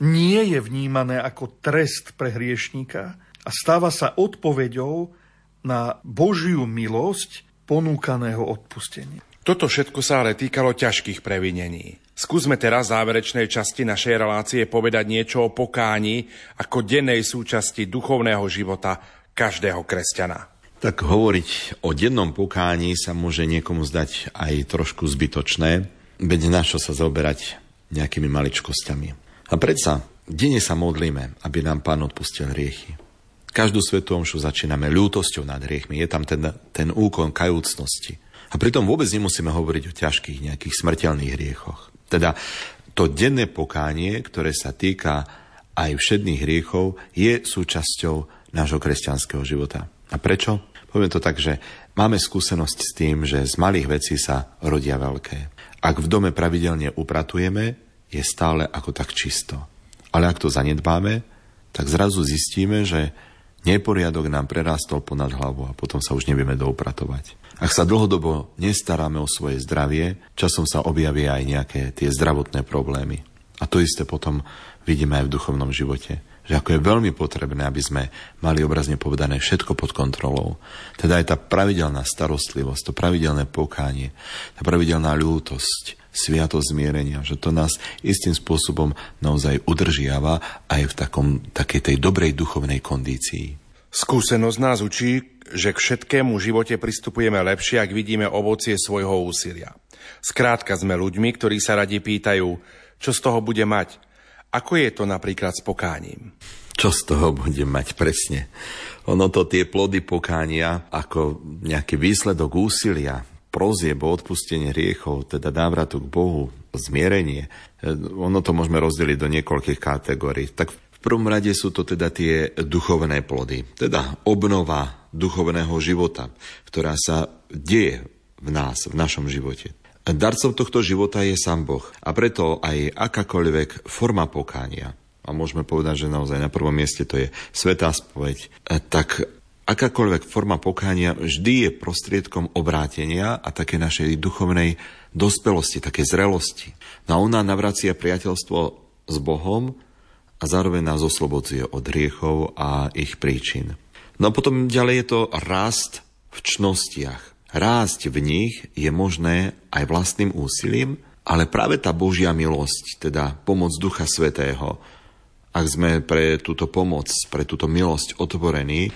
[SPEAKER 3] nie je vnímané ako trest pre hriešníka a stáva sa odpoveďou na Božiu milosť ponúkaného odpustenia.
[SPEAKER 2] Toto všetko sa ale týkalo ťažkých previnení. Skúsme teraz v záverečnej časti našej relácie povedať niečo o pokáni ako dennej súčasti duchovného života každého kresťana.
[SPEAKER 4] Tak hovoriť o dennom pokáni sa môže niekomu zdať aj trošku zbytočné, veď našo sa zoberať nejakými maličkosťami. A predsa, denne sa modlíme, aby nám Pán odpustil hriechy. Každú svetú omšu začíname ľútosťou nad hriechmi. Je tam ten, ten úkon kajúcnosti. A pritom vôbec nemusíme hovoriť o ťažkých nejakých smrteľných hriechoch. Teda to denné pokánie, ktoré sa týka aj všedných hriechov, je súčasťou nášho kresťanského života. A prečo? Poviem to tak, že máme skúsenosť s tým, že z malých vecí sa rodia veľké. Ak v dome pravidelne upratujeme, je stále ako tak čisto. Ale ak to zanedbáme, tak zrazu zistíme, že neporiadok nám prerástol ponad hlavu a potom sa už nevieme doupratovať. Ak sa dlhodobo nestaráme o svoje zdravie, časom sa objavia aj nejaké tie zdravotné problémy. A to isté potom vidíme aj v duchovnom živote že ako je veľmi potrebné, aby sme mali obrazne povedané všetko pod kontrolou. Teda aj tá pravidelná starostlivosť, to pravidelné pokánie, tá pravidelná ľútosť, sviatosť zmierenia, že to nás istým spôsobom naozaj udržiava aj v takom, takej tej dobrej duchovnej kondícii.
[SPEAKER 2] Skúsenosť nás učí, že k všetkému živote pristupujeme lepšie, ak vidíme ovocie svojho úsilia. Skrátka sme ľuďmi, ktorí sa radi pýtajú, čo z toho bude mať, ako je to napríklad s pokáním?
[SPEAKER 4] Čo z toho budem mať presne? Ono to tie plody pokánia ako nejaký výsledok úsilia, prozieb o odpustenie riechov, teda návratu k Bohu, zmierenie. Ono to môžeme rozdeliť do niekoľkých kategórií. Tak v prvom rade sú to teda tie duchovné plody, teda obnova duchovného života, ktorá sa deje v nás, v našom živote. Darcom tohto života je sám Boh a preto aj akákoľvek forma pokánia, a môžeme povedať, že naozaj na prvom mieste to je svetá spoveď, e, tak akákoľvek forma pokánia vždy je prostriedkom obrátenia a také našej duchovnej dospelosti, také zrelosti. No a ona navracia priateľstvo s Bohom a zároveň nás oslobodzuje od riechov a ich príčin. No a potom ďalej je to rast v čnostiach. Rásť v nich je možné aj vlastným úsilím, ale práve tá Božia milosť, teda pomoc Ducha Svetého, ak sme pre túto pomoc, pre túto milosť otvorení,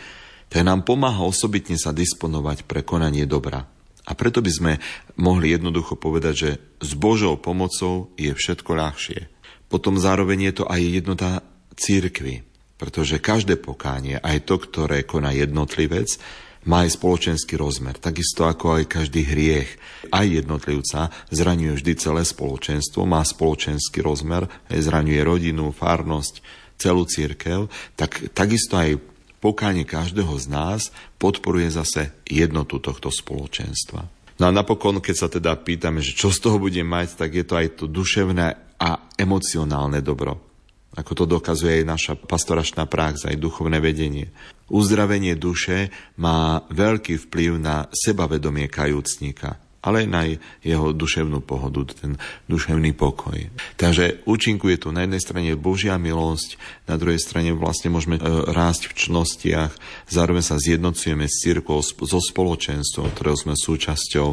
[SPEAKER 4] tak nám pomáha osobitne sa disponovať pre konanie dobra. A preto by sme mohli jednoducho povedať, že s Božou pomocou je všetko ľahšie. Potom zároveň je to aj jednota církvy, pretože každé pokánie, aj to, ktoré koná jednotlivec, má aj spoločenský rozmer. Takisto ako aj každý hriech, aj jednotlivca zraňuje vždy celé spoločenstvo, má spoločenský rozmer, zraňuje rodinu, farnosť, celú církev, tak takisto aj pokánie každého z nás podporuje zase jednotu tohto spoločenstva. No a napokon, keď sa teda pýtame, že čo z toho bude mať, tak je to aj to duševné a emocionálne dobro ako to dokazuje aj naša pastoračná prax, aj duchovné vedenie. Uzdravenie duše má veľký vplyv na sebavedomie kajúcníka ale aj na jeho duševnú pohodu, ten duševný pokoj. Takže účinkuje tu na jednej strane Božia milosť, na druhej strane vlastne môžeme e, rásť v čnostiach, zároveň sa zjednocujeme s církou, so spoločenstvom, ktorého sme súčasťou.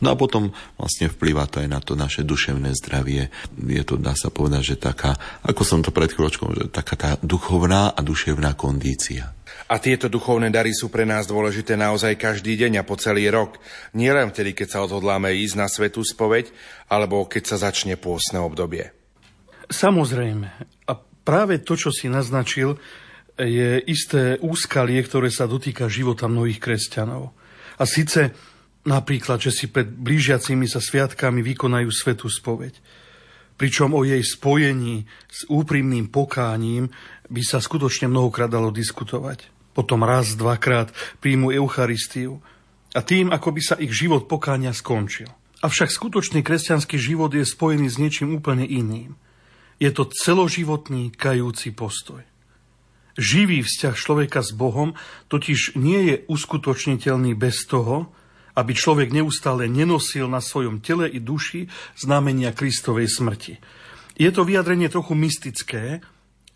[SPEAKER 4] No a potom vlastne vplýva to aj na to naše duševné zdravie. Je to, dá sa povedať, že taká, ako som to pred chvíľočkou, že taká tá duchovná a duševná kondícia.
[SPEAKER 2] A tieto duchovné dary sú pre nás dôležité naozaj každý deň a po celý rok. Nie len vtedy, keď sa odhodláme ísť na svetú spoveď, alebo keď sa začne pôstne obdobie.
[SPEAKER 3] Samozrejme. A práve to, čo si naznačil, je isté úskalie, ktoré sa dotýka života mnohých kresťanov. A síce napríklad, že si pred blížiacimi sa sviatkami vykonajú svetú spoveď. Pričom o jej spojení s úprimným pokáním by sa skutočne mnohokrát dalo diskutovať potom raz, dvakrát príjmu Eucharistiu a tým, ako by sa ich život pokáňa skončil. Avšak skutočný kresťanský život je spojený s niečím úplne iným. Je to celoživotný kajúci postoj. Živý vzťah človeka s Bohom totiž nie je uskutočniteľný bez toho, aby človek neustále nenosil na svojom tele i duši znamenia Kristovej smrti. Je to vyjadrenie trochu mystické,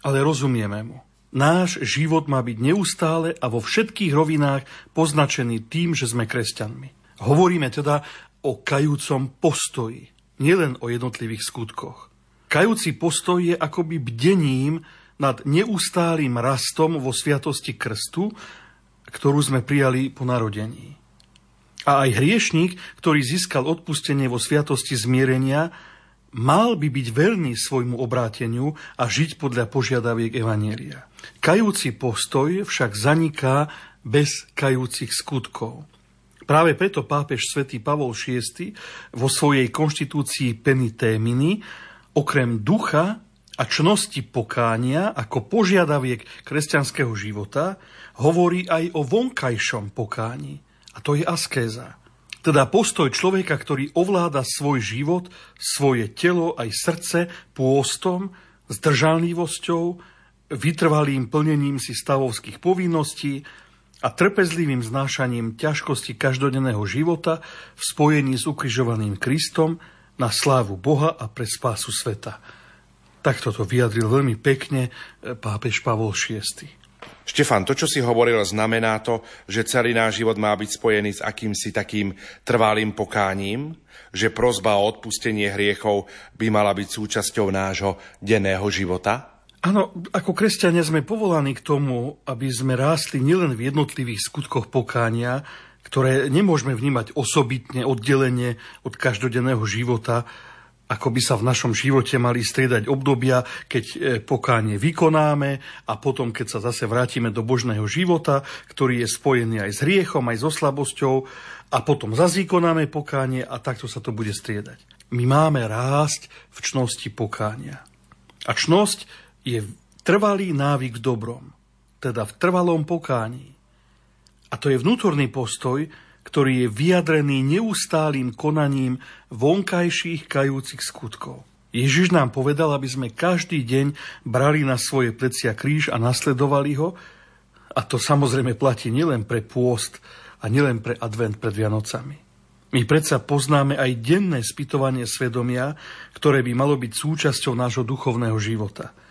[SPEAKER 3] ale rozumieme mu. Náš život má byť neustále a vo všetkých rovinách poznačený tým, že sme kresťanmi. Hovoríme teda o kajúcom postoji, nielen o jednotlivých skutkoch. Kajúci postoj je akoby bdením nad neustálým rastom vo sviatosti krstu, ktorú sme prijali po narodení. A aj hriešník, ktorý získal odpustenie vo sviatosti zmierenia, mal by byť verný svojmu obráteniu a žiť podľa požiadaviek Evanielia. Kajúci postoj však zaniká bez kajúcich skutkov. Práve preto pápež svätý Pavol VI vo svojej konštitúcii Penitéminy okrem ducha a čnosti pokánia ako požiadaviek kresťanského života hovorí aj o vonkajšom pokání. A to je askéza. Teda postoj človeka, ktorý ovláda svoj život, svoje telo aj srdce pôstom, zdržanlivosťou, vytrvalým plnením si stavovských povinností a trpezlivým znášaním ťažkosti každodenného života v spojení s ukrižovaným Kristom na slávu Boha a pre spásu sveta. Takto to vyjadril veľmi pekne e, pápež Pavol VI.
[SPEAKER 2] Štefan, to, čo si hovoril, znamená to, že celý náš život má byť spojený s akýmsi takým trvalým pokáním, že prozba o odpustenie hriechov by mala byť súčasťou nášho denného života?
[SPEAKER 3] Áno, ako kresťania sme povolaní k tomu, aby sme rástli nielen v jednotlivých skutkoch pokánia, ktoré nemôžeme vnímať osobitne, oddelenie od každodenného života, ako by sa v našom živote mali striedať obdobia, keď e, pokánie vykonáme a potom, keď sa zase vrátime do božného života, ktorý je spojený aj s hriechom, aj so slabosťou a potom zase vykonáme pokánie a takto sa to bude striedať. My máme rásť v čnosti pokánia. A čnosť je trvalý návyk v dobrom, teda v trvalom pokání. A to je vnútorný postoj, ktorý je vyjadrený neustálým konaním vonkajších kajúcich skutkov. Ježiš nám povedal, aby sme každý deň brali na svoje plecia kríž a nasledovali ho. A to samozrejme platí nielen pre pôst a nielen pre advent pred Vianocami. My predsa poznáme aj denné spytovanie svedomia, ktoré by malo byť súčasťou nášho duchovného života –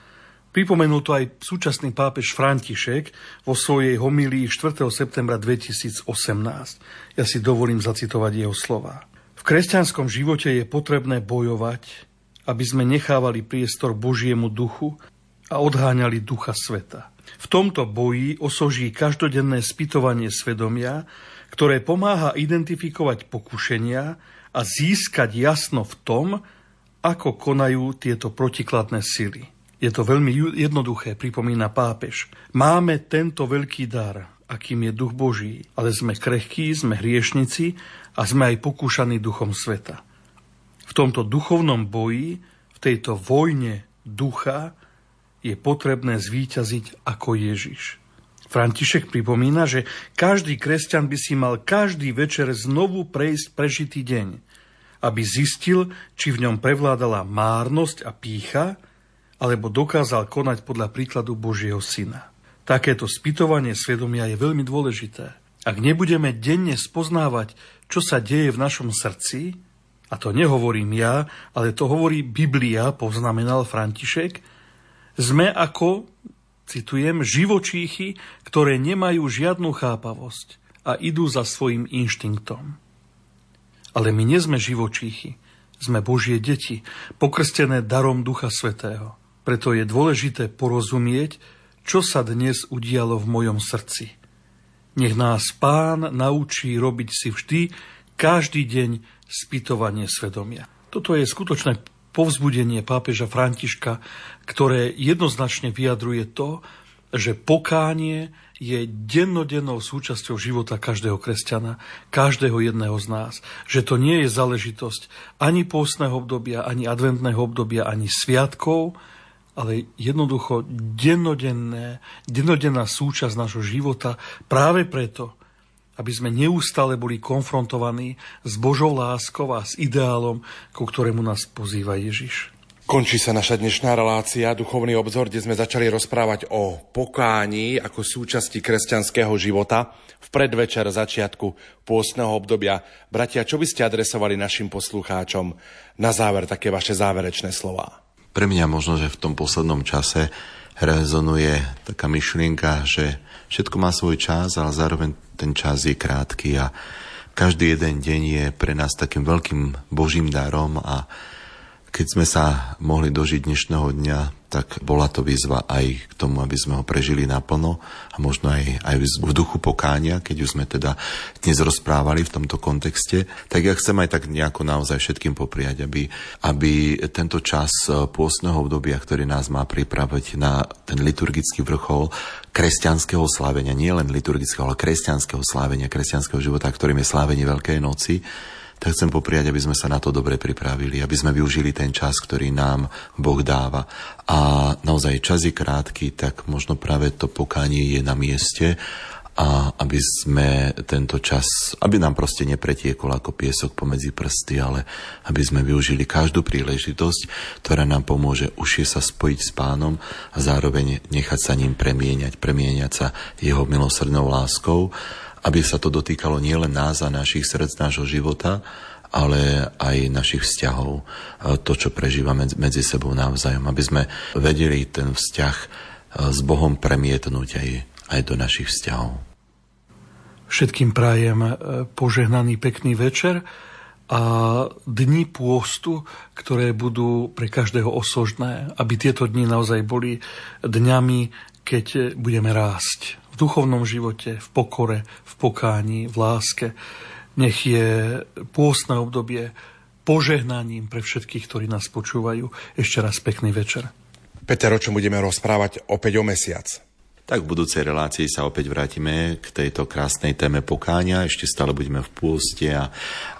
[SPEAKER 3] Pripomenul to aj súčasný pápež František vo svojej homílii 4. septembra 2018. Ja si dovolím zacitovať jeho slova. V kresťanskom živote je potrebné bojovať, aby sme nechávali priestor Božiemu duchu a odháňali ducha sveta. V tomto boji osoží každodenné spytovanie svedomia, ktoré pomáha identifikovať pokušenia a získať jasno v tom, ako konajú tieto protikladné sily. Je to veľmi jednoduché, pripomína pápež. Máme tento veľký dar, akým je duch Boží, ale sme krehkí, sme hriešnici a sme aj pokúšaní duchom sveta. V tomto duchovnom boji, v tejto vojne ducha je potrebné zvíťaziť ako Ježiš. František pripomína, že každý kresťan by si mal každý večer znovu prejsť prežitý deň, aby zistil, či v ňom prevládala márnosť a pícha, alebo dokázal konať podľa príkladu Božieho Syna. Takéto spytovanie svedomia je veľmi dôležité. Ak nebudeme denne spoznávať, čo sa deje v našom srdci, a to nehovorím ja, ale to hovorí Biblia, poznamenal František, sme ako, citujem, živočíchy, ktoré nemajú žiadnu chápavosť a idú za svojim inštinktom. Ale my nie sme živočíchy, sme Božie deti, pokrstené darom Ducha Svetého. Preto je dôležité porozumieť, čo sa dnes udialo v mojom srdci. Nech nás pán naučí robiť si vždy, každý deň spytovanie svedomia. Toto je skutočné povzbudenie pápeža Františka, ktoré jednoznačne vyjadruje to, že pokánie je dennodennou súčasťou života každého kresťana, každého jedného z nás. Že to nie je záležitosť ani pôstneho obdobia, ani adventného obdobia, ani sviatkov, ale jednoducho dennodenné, dennodenná súčasť nášho života práve preto, aby sme neustále boli konfrontovaní s Božou láskou a s ideálom, ku ktorému nás pozýva Ježiš.
[SPEAKER 2] Končí sa naša dnešná relácia, duchovný obzor, kde sme začali rozprávať o pokání ako súčasti kresťanského života v predvečer začiatku pôstneho obdobia. Bratia, čo by ste adresovali našim poslucháčom na záver také vaše záverečné slová?
[SPEAKER 4] Pre mňa možno, že v tom poslednom čase rezonuje taká myšlienka, že všetko má svoj čas, ale zároveň ten čas je krátky a každý jeden deň je pre nás takým veľkým božím darom a keď sme sa mohli dožiť dnešného dňa, tak bola to výzva aj k tomu, aby sme ho prežili naplno a možno aj, aj v duchu pokánia, keď už sme teda dnes rozprávali v tomto kontexte. Tak ja chcem aj tak nejako naozaj všetkým popriať, aby, aby tento čas e, pôstneho obdobia, ktorý nás má pripraviť na ten liturgický vrchol kresťanského slávenia, nie len liturgického, ale kresťanského slávenia, kresťanského života, ktorým je slávenie Veľkej noci, tak chcem popriať, aby sme sa na to dobre pripravili, aby sme využili ten čas, ktorý nám Boh dáva. A naozaj čas je krátky, tak možno práve to pokánie je na mieste a aby sme tento čas, aby nám proste nepretiekol ako piesok pomedzi prsty, ale aby sme využili každú príležitosť, ktorá nám pomôže užšie sa spojiť s pánom a zároveň nechať sa ním premieňať, premieňať sa jeho milosrdnou láskou aby sa to dotýkalo nielen nás a našich srdc, nášho života, ale aj našich vzťahov, to, čo prežívame medzi sebou navzájom, aby sme vedeli ten vzťah s Bohom premietnúť aj, aj do našich vzťahov.
[SPEAKER 3] Všetkým prajem e, požehnaný pekný večer a dni pôstu, ktoré budú pre každého osožné, aby tieto dni naozaj boli dňami, keď budeme rásť v duchovnom živote, v pokore, v pokání, v láske. Nech je pôstne obdobie požehnaním pre všetkých, ktorí nás počúvajú. Ešte raz pekný večer.
[SPEAKER 2] Peter, o čom budeme rozprávať opäť o mesiac?
[SPEAKER 4] Tak v budúcej relácii sa opäť vrátime k tejto krásnej téme pokáňa. Ešte stále budeme v pôste a,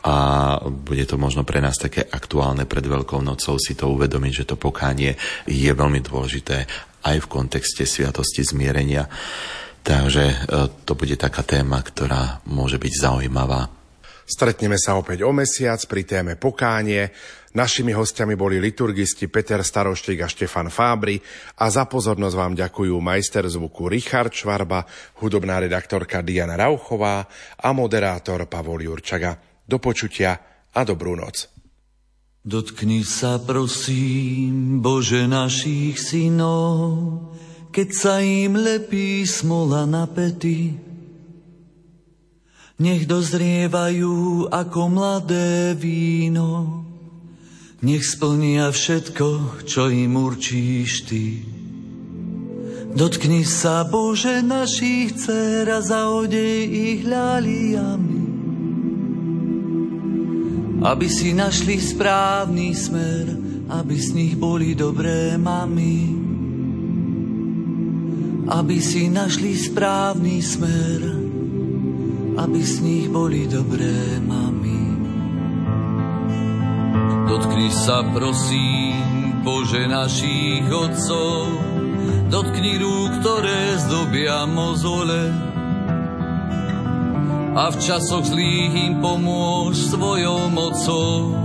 [SPEAKER 4] a bude to možno pre nás také aktuálne pred Veľkou nocou si to uvedomiť, že to pokánie je veľmi dôležité aj v kontexte sviatosti zmierenia. Takže e, to bude taká téma, ktorá môže byť zaujímavá.
[SPEAKER 2] Stretneme sa opäť o mesiac pri téme pokánie. Našimi hostiami boli liturgisti Peter Staroštík a Štefan Fábry a za pozornosť vám ďakujú majster zvuku Richard Švarba, hudobná redaktorka Diana Rauchová a moderátor Pavol Jurčaga. Do počutia a dobrú noc.
[SPEAKER 6] Dotkni sa prosím, Bože našich synov, keď sa im lepí smola na pety. Nech dozrievajú ako mladé víno, nech splnia všetko, čo im určíš ty. Dotkni sa, Bože, našich dcer a zaodej ich ľaliami, aby si našli správny smer, aby z nich boli dobré mamy aby si našli správny smer, aby z nich boli dobré mami. Dotkni sa prosím, Bože našich otcov, dotkni rúk, ktoré zdobia mozole, a v časoch zlých im pomôž svojou mocou,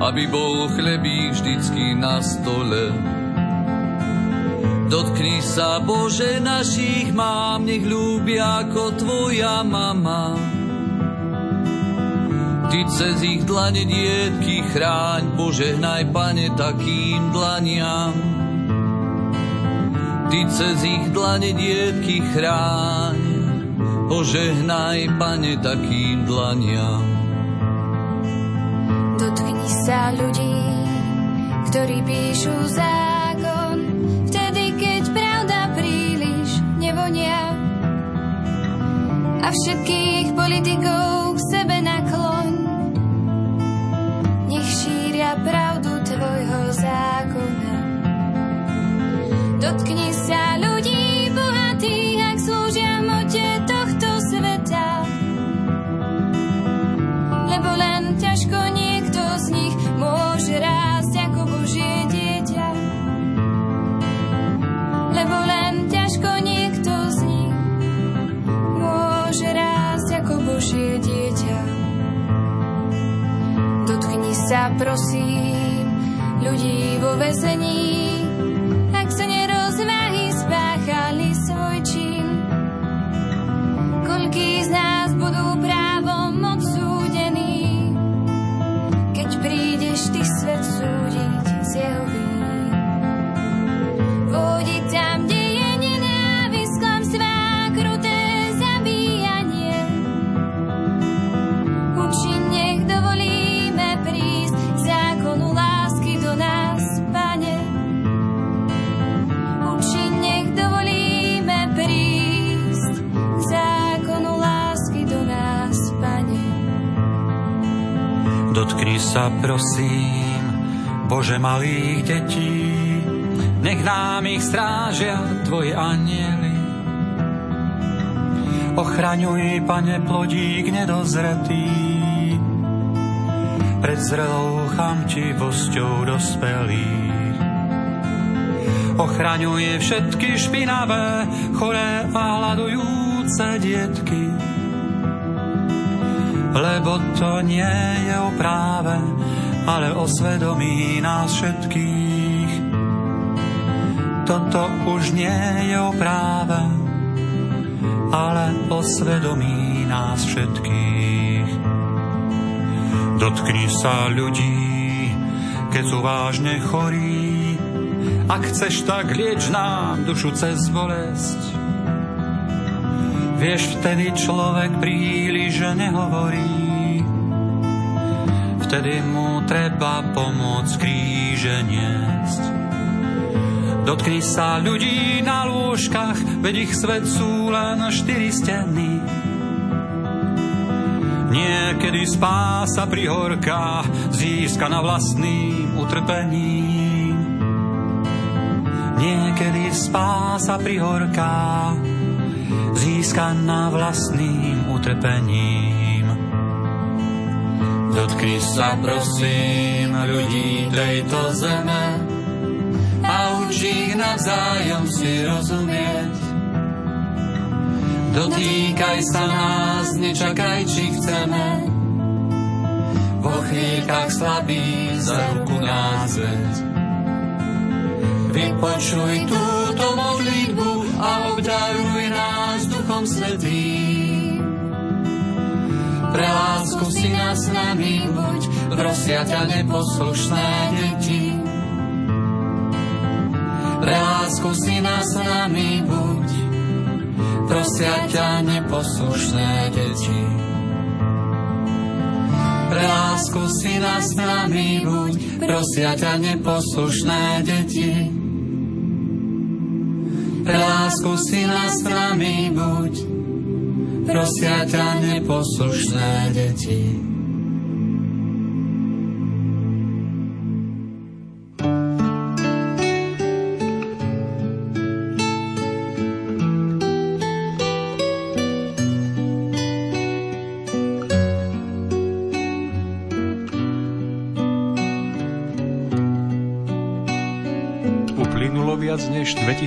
[SPEAKER 6] aby bol chlebík vždycky na stole. Dotkni sa, Bože, našich mám, nech ľúbia ako Tvoja mama. Ty cez ich dlane dietky chráň, Bože, hnaj, Pane, takým dlaniam. Ty cez ich dlane dietky chráň, Bože, hnaj, Pane, takým dlaniam.
[SPEAKER 7] Dotkni sa ľudí, ktorí píšu za všetkých politikov k sebe nakloň. Nech šíria pravdu tvojho zákona. Dotkni Sa, prosím, ľudí vo vezení, sa
[SPEAKER 6] prosím, Bože malých detí, nech nám ich strážia Tvoje aniely. Ochraňuj, Pane, plodík nedozretý, pred zrelou chamtivosťou dospelých. Ochraňuje všetky špinavé, choré a hľadujúce dietky, lebo to nie je o práve, ale o svedomí nás všetkých. Toto už nie je o práve, ale o svedomí nás všetkých.
[SPEAKER 8] Dotkni sa ľudí, keď sú vážne chorí. Ak chceš, tak lieč nám dušu cez bolesť. Vieš, vtedy človek príliš nehovorí. Vtedy mu treba pomôcť kríže niesť. Dotkni sa ľudí na lôžkach, veď ich svet sú len štyri steny. Niekedy spása pri horkách získa na vlastným utrpení. Niekedy spása pri horkách získa na vlastným utrpením. Dotkni sa prosím ľudí tejto zeme a učí ich navzájom si rozumieť Dotýkaj sa nás, nečakaj, či chceme. Vo chvíľkach slabý za ruku nás veď. Vypočuj túto modlitbu a obdaruj nás Duchom Svetým. Pre lásku si nás nami buď, prosia ťa neposlušné deti. Pre lásku si nás nami buď, prosia ťa neposlušné deti. Pre lásku si nás nami buď, prosia ťa neposlušné deti. Pre lásku si nás nami buď, prosia ťa neposlušné deti.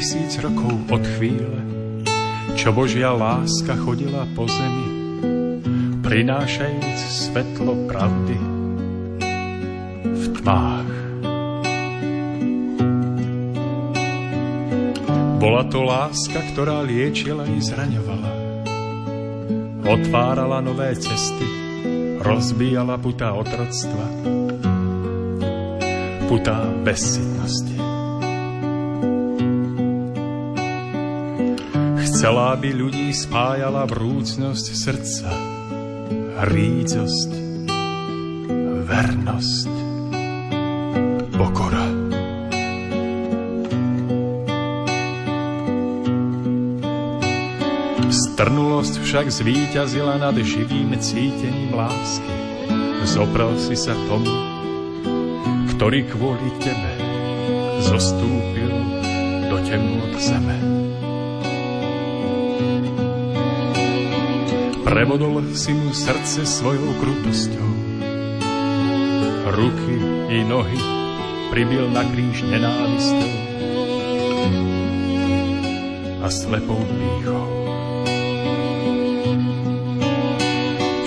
[SPEAKER 9] 2000 rokov od chvíle, čo Božia láska chodila po zemi, prinášajúc svetlo pravdy v tmách. Bola to láska, ktorá liečila i zraňovala. Otvárala nové cesty, rozbíjala putá otroctva, putá bezsitnosti. Chcela by ľudí spájala vrúcnosť srdca, rídzosť, vernosť, pokora. Strnulosť však zvíťazila nad živým cítením lásky. Zoprel si sa tomu, ktorý kvôli tebe zostúpil do temnot zeme. Prevodol si mu srdce svojou krutosťou. Ruky i nohy pribil na kríž nenávistou a slepou pýchou.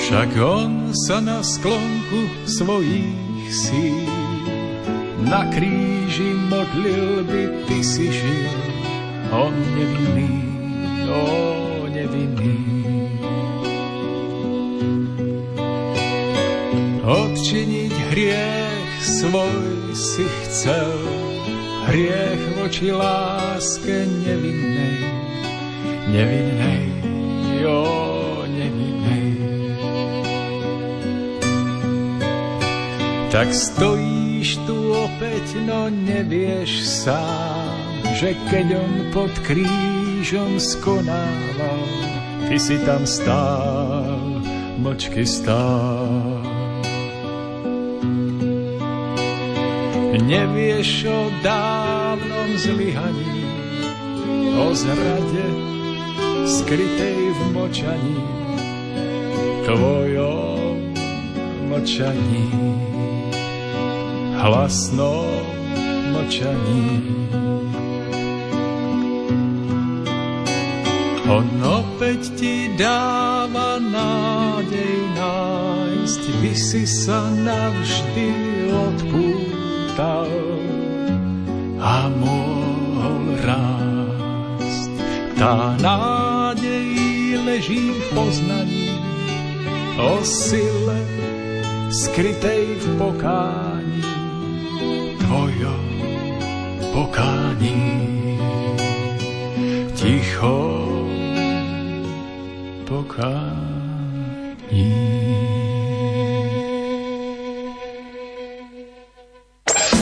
[SPEAKER 9] Však on sa na sklonku svojich síl na kríži modlil by ty si žil, on nevinný, o nevinný. Odčiniť hriech svoj si chcel, hriech voči láske nevinnej, nevinnej, jo, nevinnej. Tak stojíš tu opäť, no nevieš sám, že keď on pod krížom skonával, ty si tam stál, močky stál. Nevieš o dávnom zlyhaní, o zrade skrytej v močaní, tvojom močaní, hlasnom močaní. On opäť ti dáva nádej nájsť, by si sa navždy vstal a mohol rásť. Tá nádej leží v poznaní o sile skrytej v pokári